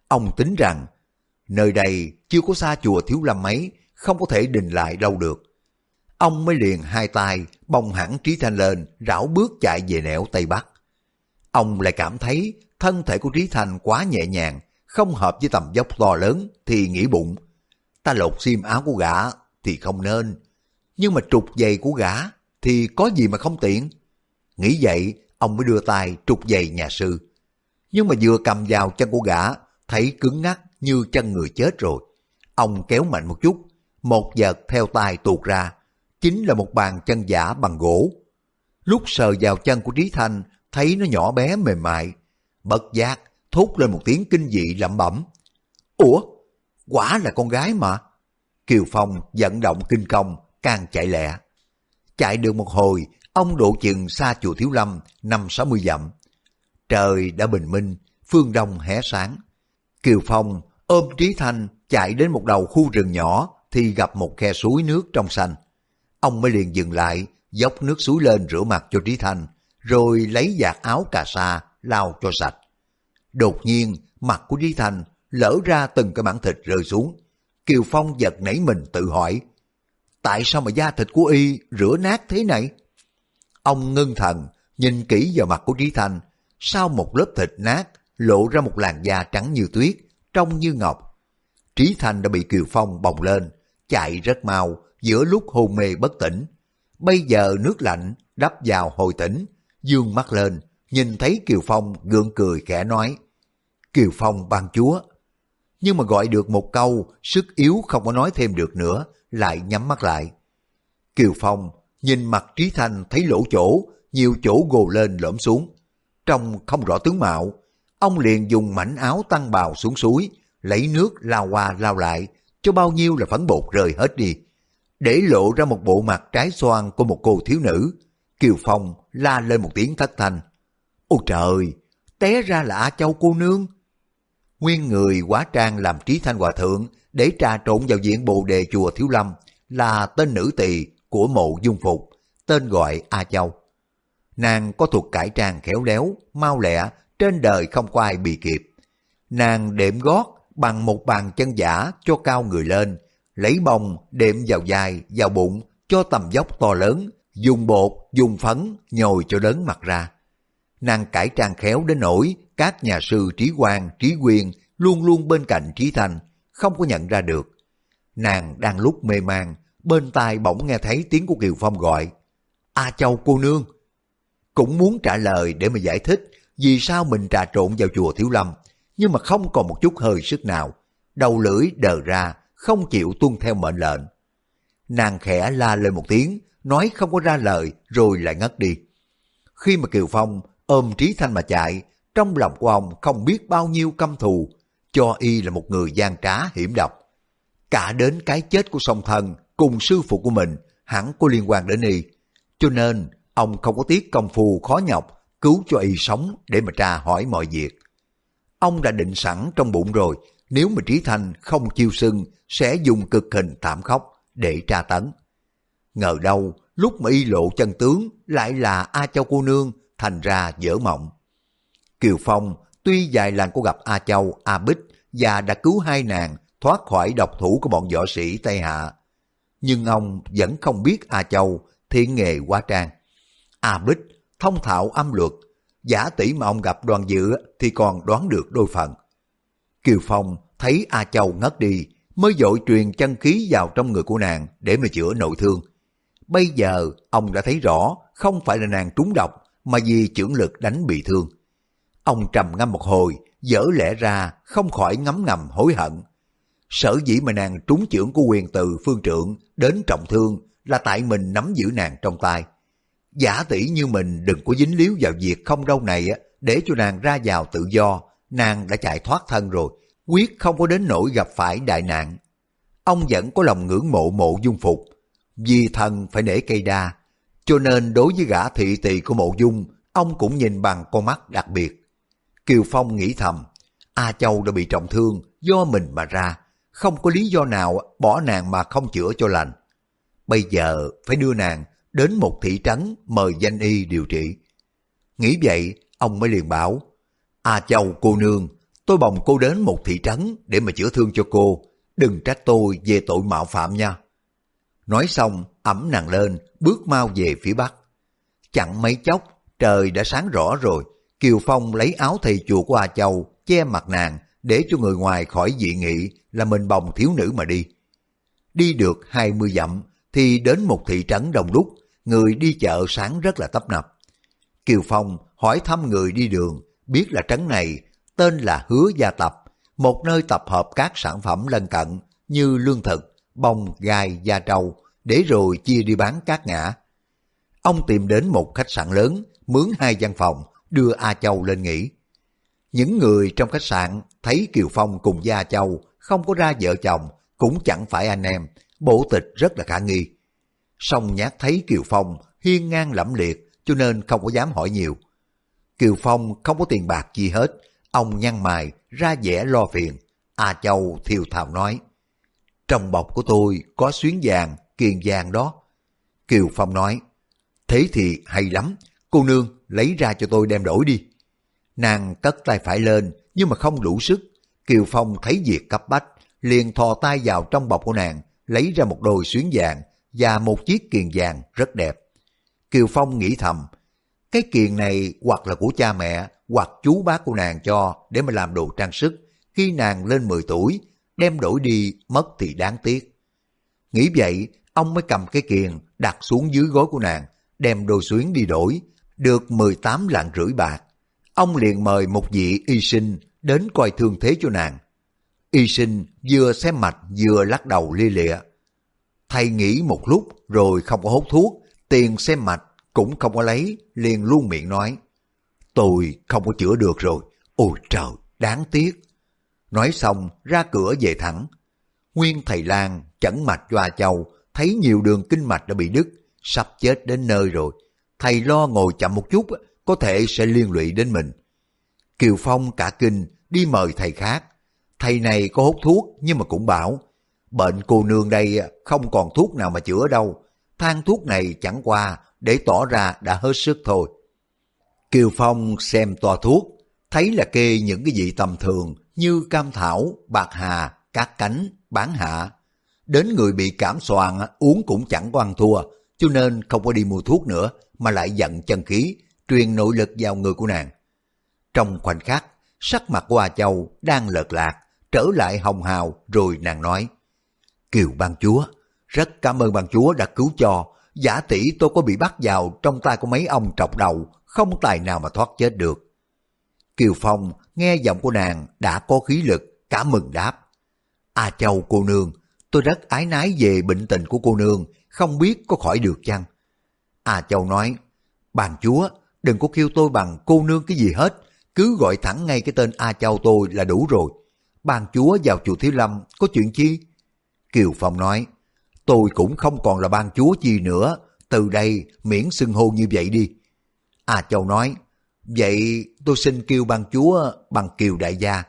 Ông tính rằng, nơi đây chưa có xa chùa Thiếu Lâm mấy, không có thể đình lại đâu được. Ông mới liền hai tay bông hẳn Trí Thanh lên, rảo bước chạy về nẻo Tây Bắc. Ông lại cảm thấy thân thể của Trí Thanh quá nhẹ nhàng, không hợp với tầm dốc to lớn thì nghĩ bụng. Ta lột xiêm áo của gã thì không nên, nhưng mà trục giày của gã thì có gì mà không tiện. Nghĩ vậy, ông mới đưa tay trục giày nhà sư. Nhưng mà vừa cầm vào chân của gã, thấy cứng ngắc như chân người chết rồi. Ông kéo mạnh một chút, một giật theo tay tuột ra, chính là một bàn chân giả bằng gỗ. Lúc sờ vào chân của Trí Thanh, thấy nó nhỏ bé mềm mại. Bất giác, thốt lên một tiếng kinh dị lẩm bẩm. Ủa, quả là con gái mà. Kiều Phong vận động kinh công, càng chạy lẹ. Chạy được một hồi, ông độ chừng xa chùa Thiếu Lâm, năm sáu mươi dặm. Trời đã bình minh, phương đông hé sáng. Kiều Phong ôm Trí Thanh chạy đến một đầu khu rừng nhỏ thì gặp một khe suối nước trong xanh. Ông mới liền dừng lại, dốc nước suối lên rửa mặt cho Trí Thanh, rồi lấy giặt áo cà sa lau cho sạch. Đột nhiên, mặt của Trí Thanh lỡ ra từng cái mảng thịt rơi xuống. Kiều Phong giật nảy mình tự hỏi, tại sao mà da thịt của y rửa nát thế này? Ông ngưng thần, nhìn kỹ vào mặt của Trí Thanh, sau một lớp thịt nát, lộ ra một làn da trắng như tuyết, trong như ngọc. Trí Thanh đã bị Kiều Phong bồng lên, chạy rất mau, giữa lúc hôn mê bất tỉnh. Bây giờ nước lạnh đắp vào hồi tỉnh, dương mắt lên, nhìn thấy Kiều Phong gượng cười khẽ nói, Kiều Phong ban chúa. Nhưng mà gọi được một câu, sức yếu không có nói thêm được nữa, lại nhắm mắt lại. Kiều Phong nhìn mặt Trí Thanh thấy lỗ chỗ, nhiều chỗ gồ lên lõm xuống. trong không rõ tướng mạo, ông liền dùng mảnh áo tăng bào xuống suối, lấy nước lao qua lao lại, cho bao nhiêu là phấn bột rời hết đi. Để lộ ra một bộ mặt trái xoan của một cô thiếu nữ, Kiều Phong la lên một tiếng thất thanh. Ôi trời, té ra là A Châu cô nương. Nguyên người quá trang làm trí thanh hòa thượng để trà trộn vào diện bồ đề chùa Thiếu Lâm là tên nữ tỳ của mộ dung phục, tên gọi A Châu. Nàng có thuộc cải trang khéo léo, mau lẹ, trên đời không có ai bị kịp. Nàng đệm gót bằng một bàn chân giả cho cao người lên, lấy bông đệm vào dài, vào bụng, cho tầm dốc to lớn, dùng bột, dùng phấn, nhồi cho lớn mặt ra. Nàng cải trang khéo đến nỗi các nhà sư trí quan, trí quyền luôn luôn bên cạnh trí thành, không có nhận ra được. Nàng đang lúc mê man, bên tai bỗng nghe thấy tiếng của Kiều Phong gọi. A Châu cô nương. Cũng muốn trả lời để mà giải thích vì sao mình trà trộn vào chùa Thiếu Lâm, nhưng mà không còn một chút hơi sức nào. Đầu lưỡi đờ ra, không chịu tuân theo mệnh lệnh. Nàng khẽ la lên một tiếng, nói không có ra lời rồi lại ngất đi. Khi mà Kiều Phong ôm Trí Thanh mà chạy, trong lòng của ông không biết bao nhiêu căm thù, cho y là một người gian trá hiểm độc. Cả đến cái chết của song thần cùng sư phụ của mình hẳn có liên quan đến y. Cho nên ông không có tiếc công phu khó nhọc cứu cho y sống để mà tra hỏi mọi việc. Ông đã định sẵn trong bụng rồi, nếu mà Trí Thanh không chiêu sưng sẽ dùng cực hình thảm khốc để tra tấn. Ngờ đâu, lúc mà y lộ chân tướng lại là A Châu cô nương thành ra dở mộng. Kiều Phong tuy dài lần có gặp A Châu, A Bích và đã cứu hai nàng thoát khỏi độc thủ của bọn võ sĩ Tây Hạ. Nhưng ông vẫn không biết A Châu thiện nghề quá trang. A Bích thông thạo âm luật, giả tỷ mà ông gặp đoàn dự thì còn đoán được đôi phần. Kiều Phong thấy A Châu ngất đi, mới dội truyền chân khí vào trong người của nàng để mà chữa nội thương. Bây giờ ông đã thấy rõ không phải là nàng trúng độc mà vì trưởng lực đánh bị thương. Ông trầm ngâm một hồi, dở lẽ ra không khỏi ngấm ngầm hối hận. Sở dĩ mà nàng trúng trưởng của quyền từ phương trượng đến trọng thương là tại mình nắm giữ nàng trong tay. Giả tỷ như mình đừng có dính líu vào việc không đâu này để cho nàng ra vào tự do, nàng đã chạy thoát thân rồi, quyết không có đến nỗi gặp phải đại nạn. Ông vẫn có lòng ngưỡng mộ mộ dung phục, vì thần phải nể cây đa, cho nên đối với gã thị tỳ của mộ dung, ông cũng nhìn bằng con mắt đặc biệt. Kiều Phong nghĩ thầm, A Châu đã bị trọng thương do mình mà ra, không có lý do nào bỏ nàng mà không chữa cho lành. Bây giờ phải đưa nàng đến một thị trấn mời danh y điều trị. Nghĩ vậy, ông mới liền bảo, À, A Châu cô nương, tôi bồng cô đến một thị trấn để mà chữa thương cho cô, đừng trách tôi về tội mạo phạm nha. Nói xong, ẩm nàng lên, bước mau về phía bắc. Chẳng mấy chốc, trời đã sáng rõ rồi. Kiều Phong lấy áo thầy chùa của A Châu, che mặt nàng, để cho người ngoài khỏi dị nghị là mình bồng thiếu nữ mà đi. Đi được hai mươi dặm, thì đến một thị trấn đông đúc, người đi chợ sáng rất là tấp nập. Kiều Phong hỏi thăm người đi đường, biết là trấn này tên là Hứa Gia Tập, một nơi tập hợp các sản phẩm lân cận như lương thực, bông, gai, da trâu, để rồi chia đi bán các ngã. Ông tìm đến một khách sạn lớn, mướn hai gian phòng, đưa A Châu lên nghỉ. Những người trong khách sạn thấy Kiều Phong cùng Gia Châu không có ra vợ chồng, cũng chẳng phải anh em, bộ tịch rất là khả nghi. Song nhát thấy Kiều Phong hiên ngang lẫm liệt cho nên không có dám hỏi nhiều. Kiều Phong không có tiền bạc gì hết, ông nhăn mày ra vẻ lo phiền. A Châu thiều thào nói, trong bọc của tôi có xuyến vàng, kiền vàng đó. Kiều Phong nói, thế thì hay lắm, cô nương lấy ra cho tôi đem đổi đi. Nàng cất tay phải lên nhưng mà không đủ sức. Kiều Phong thấy việc cấp bách, liền thò tay vào trong bọc của nàng, lấy ra một đôi xuyến vàng và một chiếc kiền vàng rất đẹp. Kiều Phong nghĩ thầm, cái kiền này hoặc là của cha mẹ, hoặc chú bác của nàng cho để mà làm đồ trang sức khi nàng lên 10 tuổi, đem đổi đi mất thì đáng tiếc. Nghĩ vậy, ông mới cầm cái kiền đặt xuống dưới gối của nàng, đem đồ xuyến đi đổi, được 18 lạng rưỡi bạc. Ông liền mời một vị y sinh đến coi thương thế cho nàng. Y sinh vừa xem mạch vừa lắc đầu lia lịa. Thầy nghĩ một lúc rồi không có hút thuốc, tiền xem mạch cũng không có lấy, liền luôn miệng nói. Tôi không có chữa được rồi, ôi trời, đáng tiếc. Nói xong ra cửa về thẳng. Nguyên thầy Lan chẩn mạch cho A Châu, thấy nhiều đường kinh mạch đã bị đứt, sắp chết đến nơi rồi. Thầy lo ngồi chậm một chút, có thể sẽ liên lụy đến mình. Kiều Phong cả kinh đi mời thầy khác. Thầy này có hút thuốc nhưng mà cũng bảo, bệnh cô nương đây không còn thuốc nào mà chữa đâu. Thang thuốc này chẳng qua để tỏ ra đã hết sức thôi. Kiều Phong xem toa thuốc, thấy là kê những cái vị tầm thường như cam thảo, bạc hà, cát cánh, bán hạ. Đến người bị cảm soạn uống cũng chẳng có ăn thua, cho nên không có đi mua thuốc nữa mà lại giận chân khí, truyền nội lực vào người của nàng. Trong khoảnh khắc, sắc mặt của A Châu đang lợt lạc, trở lại hồng hào rồi nàng nói Kiều ban chúa, rất cảm ơn ban chúa đã cứu cho, giả tỷ tôi có bị bắt vào trong tay của mấy ông trọc đầu, không tài nào mà thoát chết được. Kiều Phong nghe giọng của nàng đã có khí lực, cả mừng đáp. À, A Châu cô nương, tôi rất ái nái về bệnh tình của cô nương, không biết có khỏi được chăng? À, A Châu nói, bàn chúa, đừng có kêu tôi bằng cô nương cái gì hết, cứ gọi thẳng ngay cái tên A Châu tôi là đủ rồi. Bàn chúa vào chùa Thiếu Lâm, có chuyện chi? Kiều Phong nói, tôi cũng không còn là ban chúa chi nữa, từ đây miễn xưng hô như vậy đi. A Châu nói, vậy tôi xin kêu ban chúa bằng Kiều Đại gia.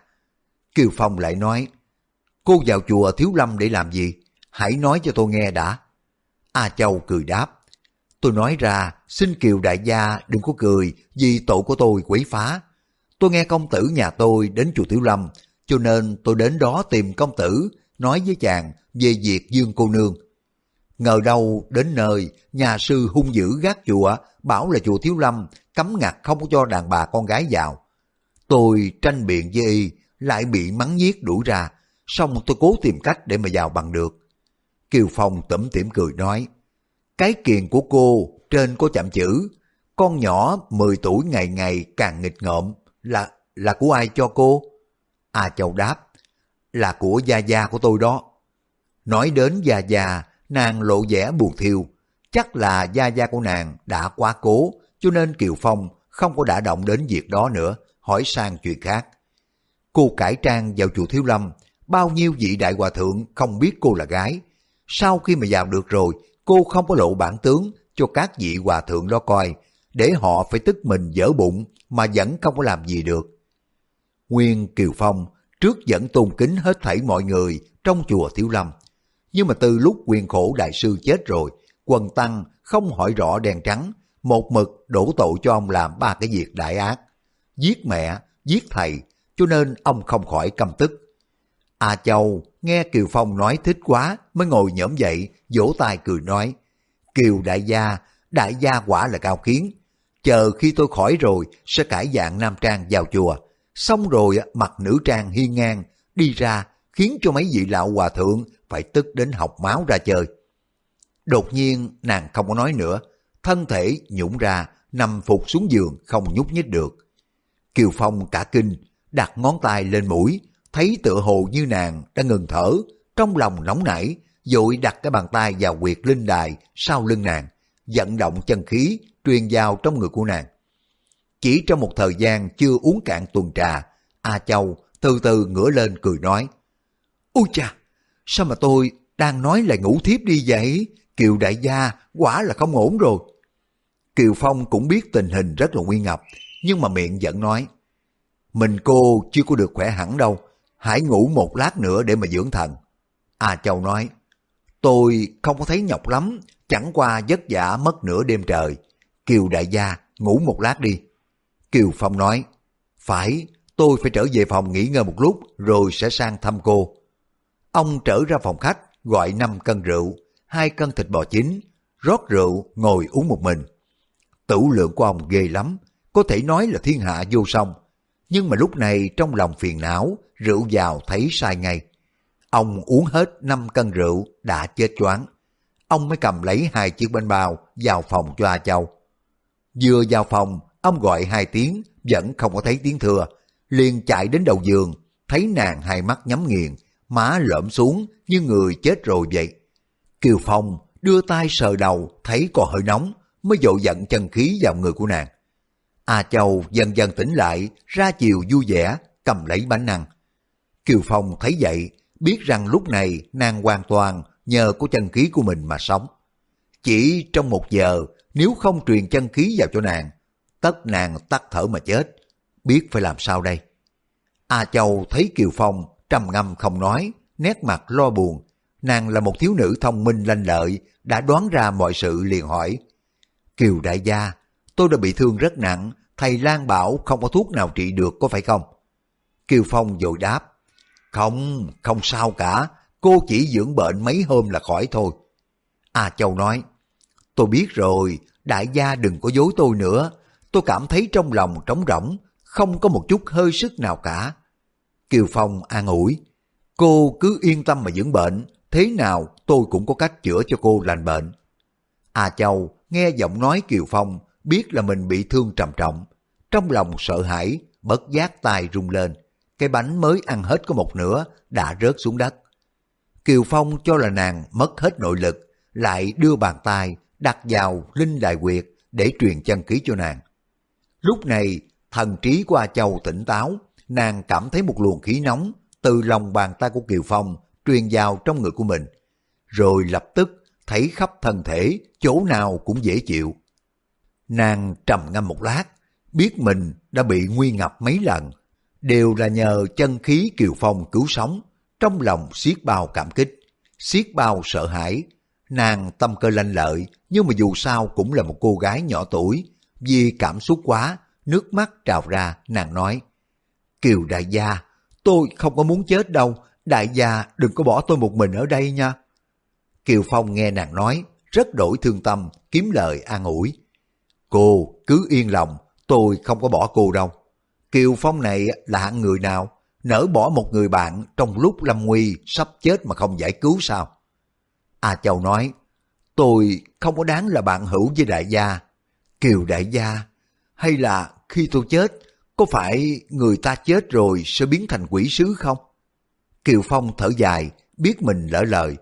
Kiều Phong lại nói, cô vào chùa Thiếu Lâm để làm gì? Hãy nói cho tôi nghe đã. A Châu cười đáp, tôi nói ra xin Kiều Đại gia đừng có cười vì tội của tôi quấy phá. Tôi nghe công tử nhà tôi đến chùa Thiếu Lâm, cho nên tôi đến đó tìm công tử, nói với chàng về việc Dương cô nương. Ngờ đâu đến nơi, nhà sư hung dữ gác chùa, bảo là chùa Thiếu Lâm, cấm ngặt không cho đàn bà con gái vào. Tôi tranh biện với y, lại bị mắng giết đuổi ra, xong tôi cố tìm cách để mà vào bằng được. Kiều Phong tẩm tỉm cười nói, cái kiền của cô trên có chạm chữ, con nhỏ 10 tuổi ngày ngày càng nghịch ngợm, là là của ai cho cô? À Châu đáp, là của gia gia của tôi đó. Nói đến gia gia, nàng lộ vẻ buồn thiêu. Chắc là gia gia của nàng đã quá cố, cho nên Kiều Phong không có đả động đến việc đó nữa, hỏi sang chuyện khác. Cô cải trang vào chùa Thiếu Lâm, bao nhiêu vị đại hòa thượng không biết cô là gái. Sau khi mà vào được rồi, cô không có lộ bản tướng cho các vị hòa thượng đó coi, để họ phải tức mình dở bụng mà vẫn không có làm gì được. Nguyên Kiều Phong trước vẫn tôn kính hết thảy mọi người trong chùa Thiếu Lâm. Nhưng mà từ lúc quyền khổ đại sư chết rồi, quần tăng không hỏi rõ đèn trắng, một mực đổ tội cho ông làm ba cái việc đại ác. Giết mẹ, giết thầy, cho nên ông không khỏi căm tức. A Châu nghe Kiều Phong nói thích quá mới ngồi nhổm dậy, vỗ tay cười nói, Kiều đại gia, đại gia quả là cao kiến, chờ khi tôi khỏi rồi sẽ cải dạng nam trang vào chùa, xong rồi mặc nữ trang hiên ngang, đi ra khiến cho mấy vị lão hòa thượng phải tức đến học máu ra chơi. Đột nhiên nàng không có nói nữa, thân thể nhũng ra, nằm phục xuống giường không nhúc nhích được. Kiều Phong cả kinh, đặt ngón tay lên mũi, thấy tựa hồ như nàng đã ngừng thở, trong lòng nóng nảy, dội đặt cái bàn tay vào quyệt linh đài sau lưng nàng, vận động chân khí truyền vào trong người của nàng. Chỉ trong một thời gian chưa uống cạn tuần trà, A Châu từ từ ngửa lên cười nói, Ôi cha, sao mà tôi đang nói lại ngủ thiếp đi vậy? Kiều đại gia quả là không ổn rồi. Kiều Phong cũng biết tình hình rất là nguy ngập, nhưng mà miệng vẫn nói, mình cô chưa có được khỏe hẳn đâu, hãy ngủ một lát nữa để mà dưỡng thần. A Châu nói, tôi không có thấy nhọc lắm, chẳng qua vất vả mất nửa đêm trời. Kiều đại gia, ngủ một lát đi. Kiều Phong nói, phải, tôi phải trở về phòng nghỉ ngơi một lúc rồi sẽ sang thăm cô. Ông trở ra phòng khách, gọi 5 cân rượu, hai cân thịt bò chín, rót rượu ngồi uống một mình. Tửu lượng của ông ghê lắm, có thể nói là thiên hạ vô song. Nhưng mà lúc này trong lòng phiền não, rượu vào thấy sai ngay. Ông uống hết 5 cân rượu đã chết choáng. Ông mới cầm lấy hai chiếc bánh bao vào phòng cho A Châu. Vừa vào phòng, ông gọi hai tiếng, vẫn không có thấy tiếng thừa. Liền chạy đến đầu giường, thấy nàng hai mắt nhắm nghiền, má lõm xuống như người chết rồi vậy. Kiều Phong đưa tay sờ đầu, thấy còn hơi nóng, mới dội giận chân khí vào người của nàng. A Châu dần dần tỉnh lại, ra chiều vui vẻ, cầm lấy bánh năng. Kiều Phong thấy vậy, biết rằng lúc này nàng hoàn toàn nhờ có chân khí của mình mà sống. Chỉ trong một giờ, nếu không truyền chân khí vào cho nàng, tất nàng tắt thở mà chết. Biết phải làm sao đây? A Châu thấy Kiều Phong trầm ngâm không nói, nét mặt lo buồn. Nàng là một thiếu nữ thông minh lanh lợi, đã đoán ra mọi sự liền hỏi. Kiều đại gia, tôi đã bị thương rất nặng, thầy Lan bảo không có thuốc nào trị được có phải không? Kiều Phong vội đáp. Không, không sao cả, cô chỉ dưỡng bệnh mấy hôm là khỏi thôi. A Châu nói, tôi biết rồi, đại gia đừng có dối tôi nữa, tôi cảm thấy trong lòng trống rỗng, không có một chút hơi sức nào cả. Kiều Phong an ủi, cô cứ yên tâm mà dưỡng bệnh, thế nào tôi cũng có cách chữa cho cô lành bệnh. A Châu nghe giọng nói Kiều Phong biết là mình bị thương trầm trọng, trong lòng sợ hãi, bất giác tay rung lên, cái bánh mới ăn hết có một nửa đã rớt xuống đất. Kiều Phong cho là nàng mất hết nội lực, lại đưa bàn tay đặt vào linh đại quyệt để truyền chân khí cho nàng. Lúc này, thần trí của A Châu tỉnh táo, nàng cảm thấy một luồng khí nóng từ lòng bàn tay của Kiều Phong truyền vào trong người của mình, rồi lập tức thấy khắp thân thể, chỗ nào cũng dễ chịu. Nàng trầm ngâm một lát, biết mình đã bị nguy ngập mấy lần, đều là nhờ chân khí Kiều Phong cứu sống, trong lòng siết bao cảm kích, siết bao sợ hãi. Nàng tâm cơ lanh lợi, nhưng mà dù sao cũng là một cô gái nhỏ tuổi, vì cảm xúc quá, nước mắt trào ra, nàng nói, Kiều đại gia, tôi không có muốn chết đâu, đại gia đừng có bỏ tôi một mình ở đây nha. Kiều Phong nghe nàng nói, rất đổi thương tâm, kiếm lời an ủi. Cô cứ yên lòng, tôi không có bỏ cô đâu. Kiều Phong này là hạng người nào? Nỡ bỏ một người bạn trong lúc lâm nguy sắp chết mà không giải cứu sao? A Châu nói, tôi không có đáng là bạn hữu với đại gia. Kiều đại gia, hay là khi tôi chết, có phải người ta chết rồi sẽ biến thành quỷ sứ không? Kiều Phong thở dài, biết mình lỡ lời.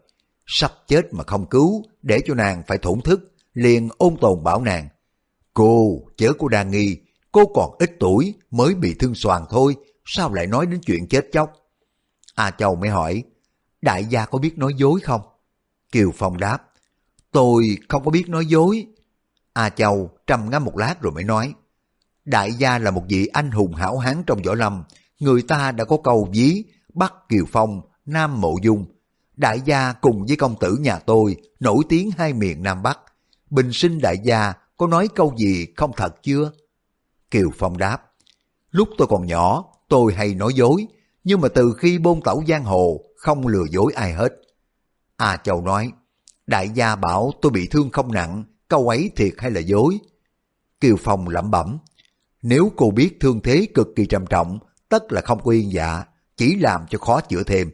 Sắp chết mà không cứu, để cho nàng phải thổn thức, liền ôn tồn bảo nàng. Cô, chớ cô đa nghi, cô còn ít tuổi mới bị thương soàn thôi, sao lại nói đến chuyện chết chóc? A Châu mới hỏi, đại gia có biết nói dối không? Kiều Phong đáp, tôi không có biết nói dối. A Châu trầm ngâm một lát rồi mới nói, đại gia là một vị anh hùng hảo hán trong võ lâm, người ta đã có câu ví Bắc Kiều Phong, Nam Mộ Dung. Đại gia cùng với công tử nhà tôi nổi tiếng hai miền Nam Bắc. Bình sinh đại gia có nói câu gì không thật chưa? Kiều Phong đáp, lúc tôi còn nhỏ tôi hay nói dối, nhưng mà từ khi bôn tẩu giang hồ không lừa dối ai hết. A Châu nói, đại gia bảo tôi bị thương không nặng, câu ấy thiệt hay là dối? Kiều Phong lẩm bẩm, nếu cô biết thương thế cực kỳ trầm trọng, tất là không có yên dạ, chỉ làm cho khó chữa thêm.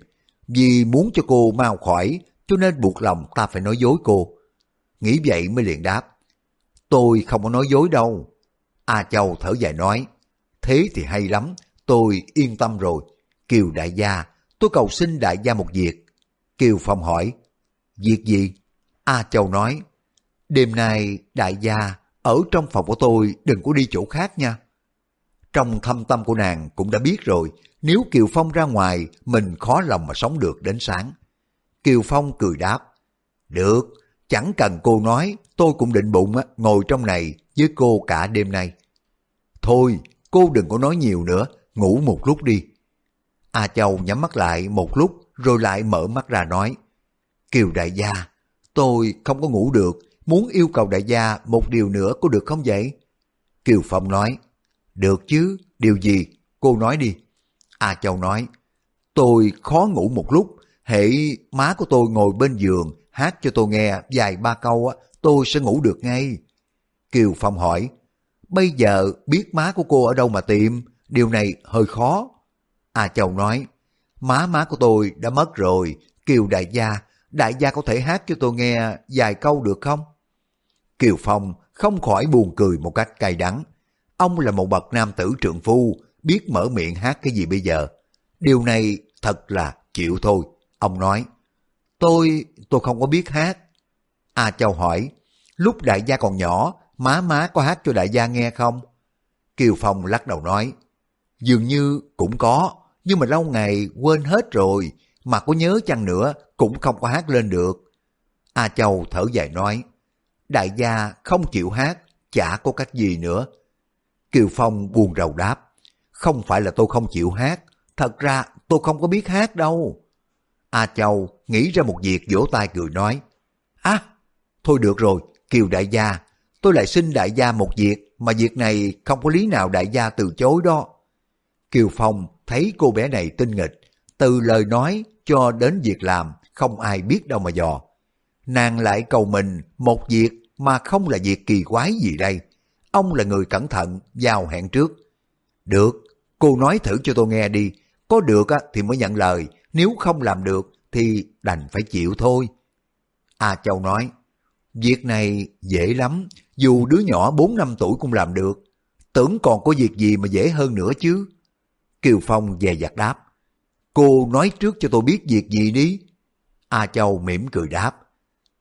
Vì muốn cho cô mau khỏi, cho nên buộc lòng ta phải nói dối cô. Nghĩ vậy mới liền đáp, tôi không có nói dối đâu. A Châu thở dài nói, thế thì hay lắm, tôi yên tâm rồi. Kiều đại gia, tôi cầu xin đại gia một việc. Kiều Phong hỏi, việc gì? A Châu nói, đêm nay đại gia ở trong phòng của tôi đừng có đi chỗ khác nha. Trong thâm tâm của nàng cũng đã biết rồi, nếu Kiều Phong ra ngoài, mình khó lòng mà sống được đến sáng. Kiều Phong cười đáp, được, chẳng cần cô nói, tôi cũng định bụng ngồi trong này với cô cả đêm nay. Thôi, cô đừng có nói nhiều nữa, ngủ một lúc đi. A Châu nhắm mắt lại một lúc rồi lại mở mắt ra nói, Kiều đại gia, tôi không có ngủ được, muốn yêu cầu đại gia một điều nữa có được không vậy? Kiều Phong nói, được chứ, điều gì? Cô nói đi. A Châu nói, tôi khó ngủ một lúc, hệ má của tôi ngồi bên giường hát cho tôi nghe vài ba câu, tôi sẽ ngủ được ngay. Kiều Phong hỏi, bây giờ biết má của cô ở đâu mà tìm, điều này hơi khó. A Châu nói, má má của tôi đã mất rồi, Kiều đại gia, đại gia có thể hát cho tôi nghe vài câu được không? Kiều Phong không khỏi buồn cười một cách cay đắng. Ông là một bậc nam tử trượng phu, biết mở miệng hát cái gì bây giờ. Điều này thật là chịu thôi. Ông nói, tôi, tôi không có biết hát. A Châu hỏi, lúc đại gia còn nhỏ, má má có hát cho đại gia nghe không? Kiều Phong lắc đầu nói, dường như cũng có, nhưng mà lâu ngày quên hết rồi, mà có nhớ chăng nữa cũng không có hát lên được. A Châu thở dài nói, đại gia không chịu hát, chả có cách gì nữa. Kiều Phong buồn rầu đáp, không phải là tôi không chịu hát, thật ra tôi không có biết hát đâu. A Châu nghĩ ra một việc vỗ tay cười nói, À, thôi được rồi, Kiều đại gia, tôi lại xin đại gia một việc mà việc này không có lý nào đại gia từ chối đó. Kiều Phong thấy cô bé này tinh nghịch, từ lời nói cho đến việc làm không ai biết đâu mà dò. Nàng lại cầu mình một việc mà không là việc kỳ quái gì đây. Ông là người cẩn thận, giao hẹn trước. Được, cô nói thử cho tôi nghe đi. Có được thì mới nhận lời, nếu không làm được thì đành phải chịu thôi. A Châu nói, việc này dễ lắm, dù đứa nhỏ 4 năm tuổi cũng làm được. Tưởng còn có việc gì mà dễ hơn nữa chứ. Kiều Phong dè dặt đáp, cô nói trước cho tôi biết việc gì đi. A Châu mỉm cười đáp,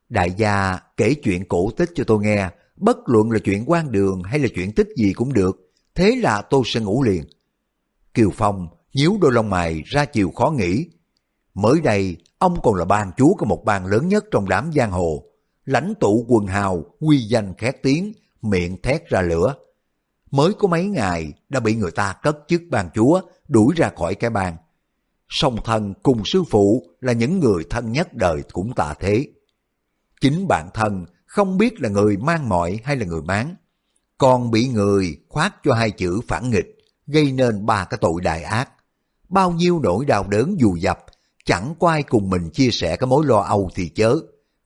đại gia kể chuyện cổ tích cho tôi nghe, bất luận là chuyện quan đường hay là chuyện tích gì cũng được, thế là tôi sẽ ngủ liền. Kiều Phong nhíu đôi lông mày ra chiều khó nghĩ. Mới đây, ông còn là ban chúa của một bang lớn nhất trong đám giang hồ. Lãnh tụ quần hào, quy danh khét tiếng, miệng thét ra lửa. Mới có mấy ngày đã bị người ta cất chức ban chúa, đuổi ra khỏi cái bang. Song thân cùng sư phụ là những người thân nhất đời cũng tạ thế. Chính bản thân không biết là người mang mọi hay là người bán. còn bị người khoát cho hai chữ phản nghịch, gây nên ba cái tội đại ác. Bao nhiêu nỗi đau đớn dù dập, chẳng có ai cùng mình chia sẻ cái mối lo âu thì chớ,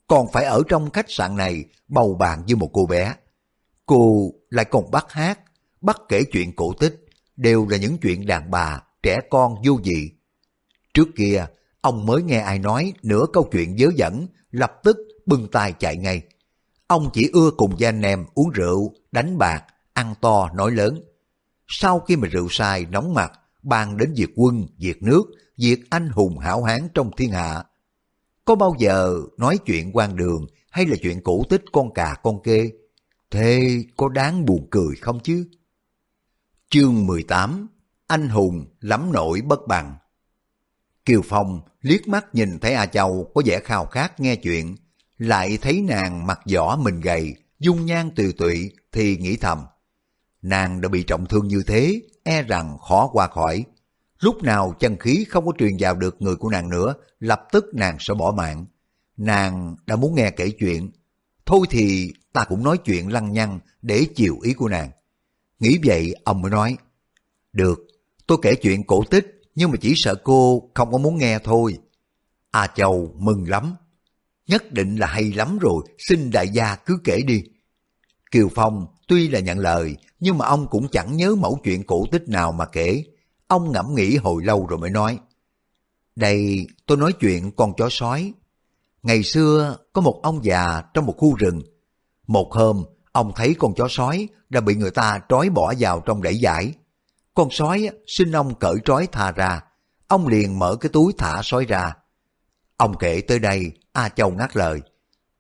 còn phải ở trong khách sạn này bầu bạn với một cô bé. Cô lại còn bắt hát, bắt kể chuyện cổ tích, đều là những chuyện đàn bà, trẻ con vô dị. Trước kia, ông mới nghe ai nói nửa câu chuyện dớ dẫn, lập tức bưng tay chạy ngay. Ông chỉ ưa cùng với anh em uống rượu, đánh bạc, ăn to, nói lớn. Sau khi mà rượu sai nóng mặt, bàn đến việc quân, việc nước, việc anh hùng hảo hán trong thiên hạ. Có bao giờ nói chuyện quan đường hay là chuyện cổ tích con cà con kê? Thế có đáng buồn cười không chứ? Chương 18 Anh hùng lắm nổi bất bằng Kiều Phong liếc mắt nhìn thấy A Châu có vẻ khao khát nghe chuyện, lại thấy nàng mặt vỏ mình gầy, dung nhan tiều tụy thì nghĩ thầm. Nàng đã bị trọng thương như thế, e rằng khó qua khỏi. Lúc nào chân khí không có truyền vào được người của nàng nữa, lập tức nàng sẽ bỏ mạng. Nàng đã muốn nghe kể chuyện. Thôi thì ta cũng nói chuyện lăng nhăng để chiều ý của nàng. Nghĩ vậy ông mới nói, Được, tôi kể chuyện cổ tích nhưng mà chỉ sợ cô không có muốn nghe thôi. A Châu mừng lắm. Nhất định là hay lắm rồi, xin đại gia cứ kể đi. Kiều Phong tuy là nhận lời, nhưng mà ông cũng chẳng nhớ mẫu chuyện cổ tích nào mà kể. Ông ngẫm nghĩ hồi lâu rồi mới nói. Đây tôi nói chuyện con chó sói. Ngày xưa có một ông già trong một khu rừng. Một hôm, ông thấy con chó sói đã bị người ta trói bỏ vào trong đẩy giải. Con sói xin ông cởi trói thà ra. Ông liền mở cái túi thả sói ra. Ông kể tới đây, A Châu ngắt lời.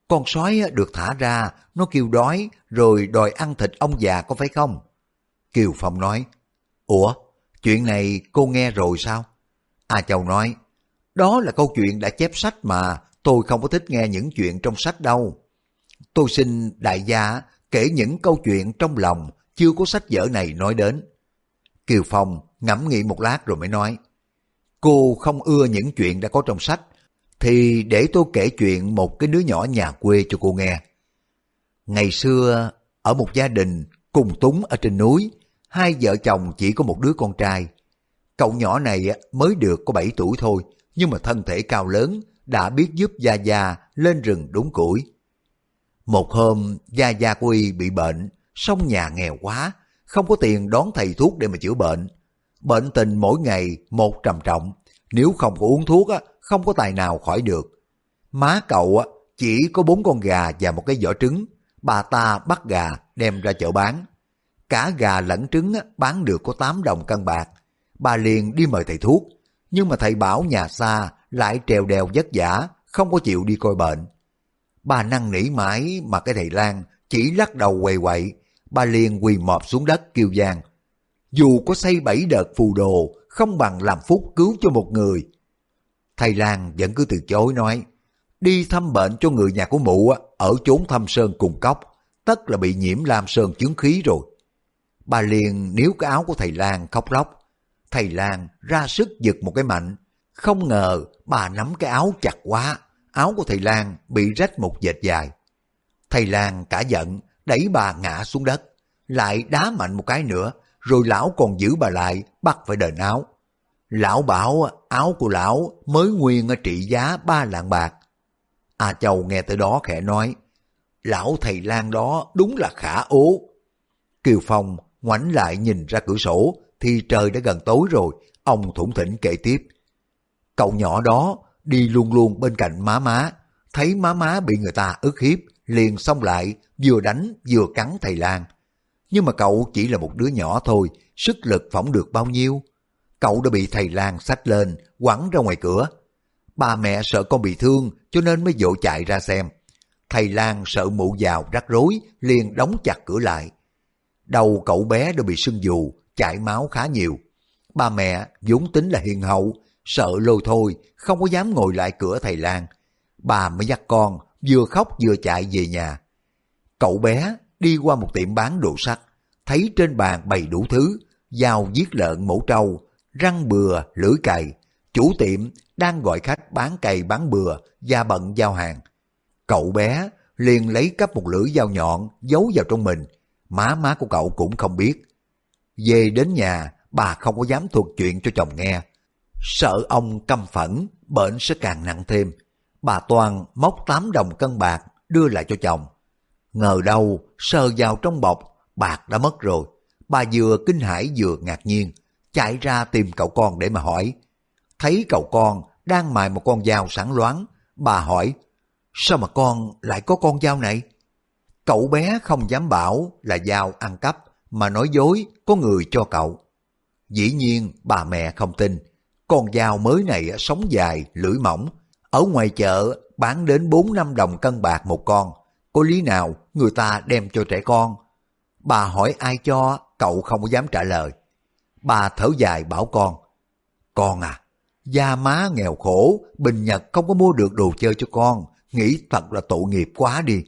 Con sói được thả ra, nó kêu đói, rồi đòi ăn thịt ông già có phải không? Kiều Phong nói, Ủa, chuyện này cô nghe rồi sao? A Châu nói, đó là câu chuyện đã chép sách mà, tôi không có thích nghe những chuyện trong sách đâu. Tôi xin đại gia kể những câu chuyện trong lòng chưa có sách vở này nói đến. Kiều Phong ngẫm nghĩ một lát rồi mới nói, cô không ưa những chuyện đã có trong sách, thì để tôi kể chuyện một cái đứa nhỏ nhà quê cho cô nghe. Ngày xưa, ở một gia đình cùng túng ở trên núi, hai vợ chồng chỉ có một đứa con trai. Cậu nhỏ này mới được có 7 tuổi thôi, nhưng mà thân thể cao lớn, đã biết giúp Gia Gia lên rừng đúng củi. Một hôm, Gia Gia của y bị bệnh, song nhà nghèo quá, không có tiền đón thầy thuốc để mà chữa bệnh. Bệnh tình mỗi ngày một trầm trọng, nếu không có uống thuốc á, không có tài nào khỏi được. Má cậu á, chỉ có bốn con gà và một cái vỏ trứng, bà ta bắt gà đem ra chợ bán. Cả gà lẫn trứng á, bán được có 8 đồng cân bạc. Bà liền đi mời thầy thuốc, nhưng mà thầy bảo nhà xa lại trèo đèo vất vả, không có chịu đi coi bệnh. Bà năn nỉ mãi mà cái thầy Lan chỉ lắc đầu quầy quậy, bà liền quỳ mọp xuống đất kêu vang dù có xây bảy đợt phù đồ, không bằng làm phúc cứu cho một người. Thầy Lan vẫn cứ từ chối nói, đi thăm bệnh cho người nhà của mụ ở chốn thăm sơn cùng cốc, tất là bị nhiễm lam sơn chứng khí rồi. Bà liền níu cái áo của thầy Lan khóc lóc. Thầy Lan ra sức giật một cái mạnh, không ngờ bà nắm cái áo chặt quá, áo của thầy Lan bị rách một dệt dài. Thầy Lan cả giận, đẩy bà ngã xuống đất, lại đá mạnh một cái nữa, rồi lão còn giữ bà lại, bắt phải đền áo. Lão bảo áo của lão mới nguyên trị giá ba lạng bạc. A Châu nghe tới đó khẽ nói, lão thầy lang đó đúng là khả ố. Kiều Phong ngoảnh lại nhìn ra cửa sổ, thì trời đã gần tối rồi, ông thủng thỉnh kể tiếp. Cậu nhỏ đó đi luôn luôn bên cạnh má má, thấy má má bị người ta ức hiếp, liền xông lại, vừa đánh vừa cắn thầy lang. Nhưng mà cậu chỉ là một đứa nhỏ thôi, sức lực phỏng được bao nhiêu. Cậu đã bị thầy Lan xách lên, quẳng ra ngoài cửa. Ba mẹ sợ con bị thương cho nên mới dội chạy ra xem. Thầy Lan sợ mụ vào rắc rối, liền đóng chặt cửa lại. Đầu cậu bé đã bị sưng dù, chảy máu khá nhiều. Ba mẹ vốn tính là hiền hậu, sợ lôi thôi, không có dám ngồi lại cửa thầy Lan. Bà mới dắt con, vừa khóc vừa chạy về nhà. Cậu bé đi qua một tiệm bán đồ sắt, thấy trên bàn bày đủ thứ, dao giết lợn mổ trâu, răng bừa, lưỡi cày. Chủ tiệm đang gọi khách bán cày bán bừa, da bận giao hàng. Cậu bé liền lấy cắp một lưỡi dao nhọn giấu vào trong mình, má má của cậu cũng không biết. Về đến nhà, bà không có dám thuật chuyện cho chồng nghe. Sợ ông căm phẫn, bệnh sẽ càng nặng thêm. Bà Toàn móc 8 đồng cân bạc đưa lại cho chồng. Ngờ đâu, sờ vào trong bọc, bạc đã mất rồi. Bà vừa kinh hãi vừa ngạc nhiên, chạy ra tìm cậu con để mà hỏi. Thấy cậu con đang mài một con dao sẵn loáng, bà hỏi, sao mà con lại có con dao này? Cậu bé không dám bảo là dao ăn cắp, mà nói dối có người cho cậu. Dĩ nhiên bà mẹ không tin, con dao mới này sống dài, lưỡi mỏng, ở ngoài chợ bán đến 4 năm đồng cân bạc một con, có lý nào người ta đem cho trẻ con? Bà hỏi ai cho, cậu không dám trả lời. Bà thở dài bảo con, con à, gia má nghèo khổ, bình nhật không có mua được đồ chơi cho con, nghĩ thật là tội nghiệp quá đi.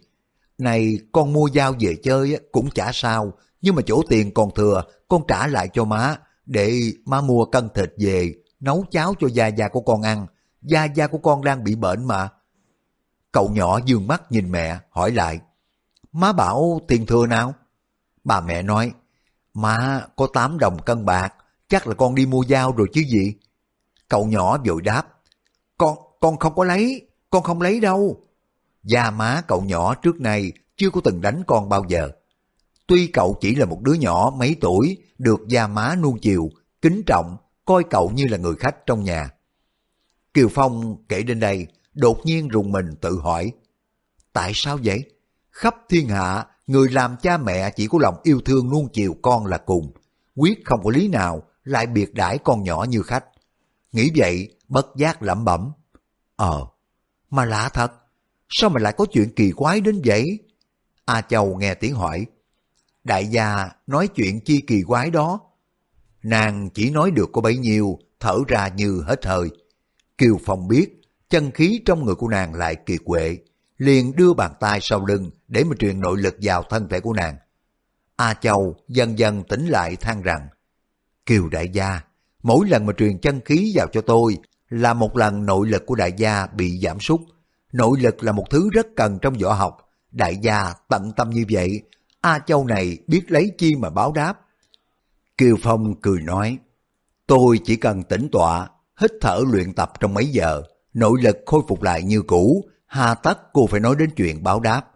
Này con mua dao về chơi cũng chả sao, nhưng mà chỗ tiền còn thừa, con trả lại cho má, để má mua cân thịt về, nấu cháo cho gia gia của con ăn. Gia gia của con đang bị bệnh mà. Cậu nhỏ dương mắt nhìn mẹ, hỏi lại, má bảo tiền thừa nào? Bà mẹ nói, má có 8 đồng cân bạc, chắc là con đi mua dao rồi chứ gì? Cậu nhỏ vội đáp, con con không có lấy, con không lấy đâu. Gia má cậu nhỏ trước nay chưa có từng đánh con bao giờ. Tuy cậu chỉ là một đứa nhỏ mấy tuổi, được gia má nuông chiều, kính trọng, coi cậu như là người khách trong nhà. Kiều Phong kể đến đây, đột nhiên rùng mình tự hỏi, tại sao vậy? Khắp thiên hạ, người làm cha mẹ chỉ có lòng yêu thương nuông chiều con là cùng, quyết không có lý nào lại biệt đãi con nhỏ như khách. Nghĩ vậy, bất giác lẩm bẩm. Ờ, mà lạ thật, sao mà lại có chuyện kỳ quái đến vậy? A Châu nghe tiếng hỏi, đại gia nói chuyện chi kỳ quái đó. Nàng chỉ nói được có bấy nhiêu, thở ra như hết hơi. Kiều Phong biết, chân khí trong người của nàng lại kỳ quệ, liền đưa bàn tay sau lưng để mà truyền nội lực vào thân thể của nàng. A Châu dần dần tỉnh lại than rằng, Kiều đại gia, mỗi lần mà truyền chân khí vào cho tôi là một lần nội lực của đại gia bị giảm sút. Nội lực là một thứ rất cần trong võ học. Đại gia tận tâm như vậy, A Châu này biết lấy chi mà báo đáp. Kiều Phong cười nói, tôi chỉ cần tĩnh tọa, hít thở luyện tập trong mấy giờ, nội lực khôi phục lại như cũ, hà tất cô phải nói đến chuyện báo đáp.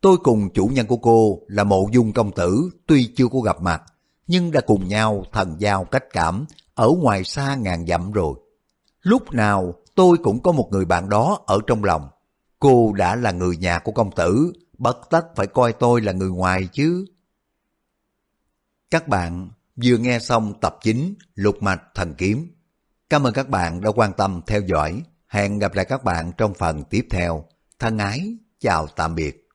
Tôi cùng chủ nhân của cô là mộ dung công tử tuy chưa có gặp mặt, nhưng đã cùng nhau thần giao cách cảm ở ngoài xa ngàn dặm rồi. Lúc nào tôi cũng có một người bạn đó ở trong lòng. Cô đã là người nhà của công tử, bất tất phải coi tôi là người ngoài chứ. Các bạn vừa nghe xong tập 9 Lục Mạch Thần Kiếm. Cảm ơn các bạn đã quan tâm theo dõi. Hẹn gặp lại các bạn trong phần tiếp theo. Thân ái, chào tạm biệt.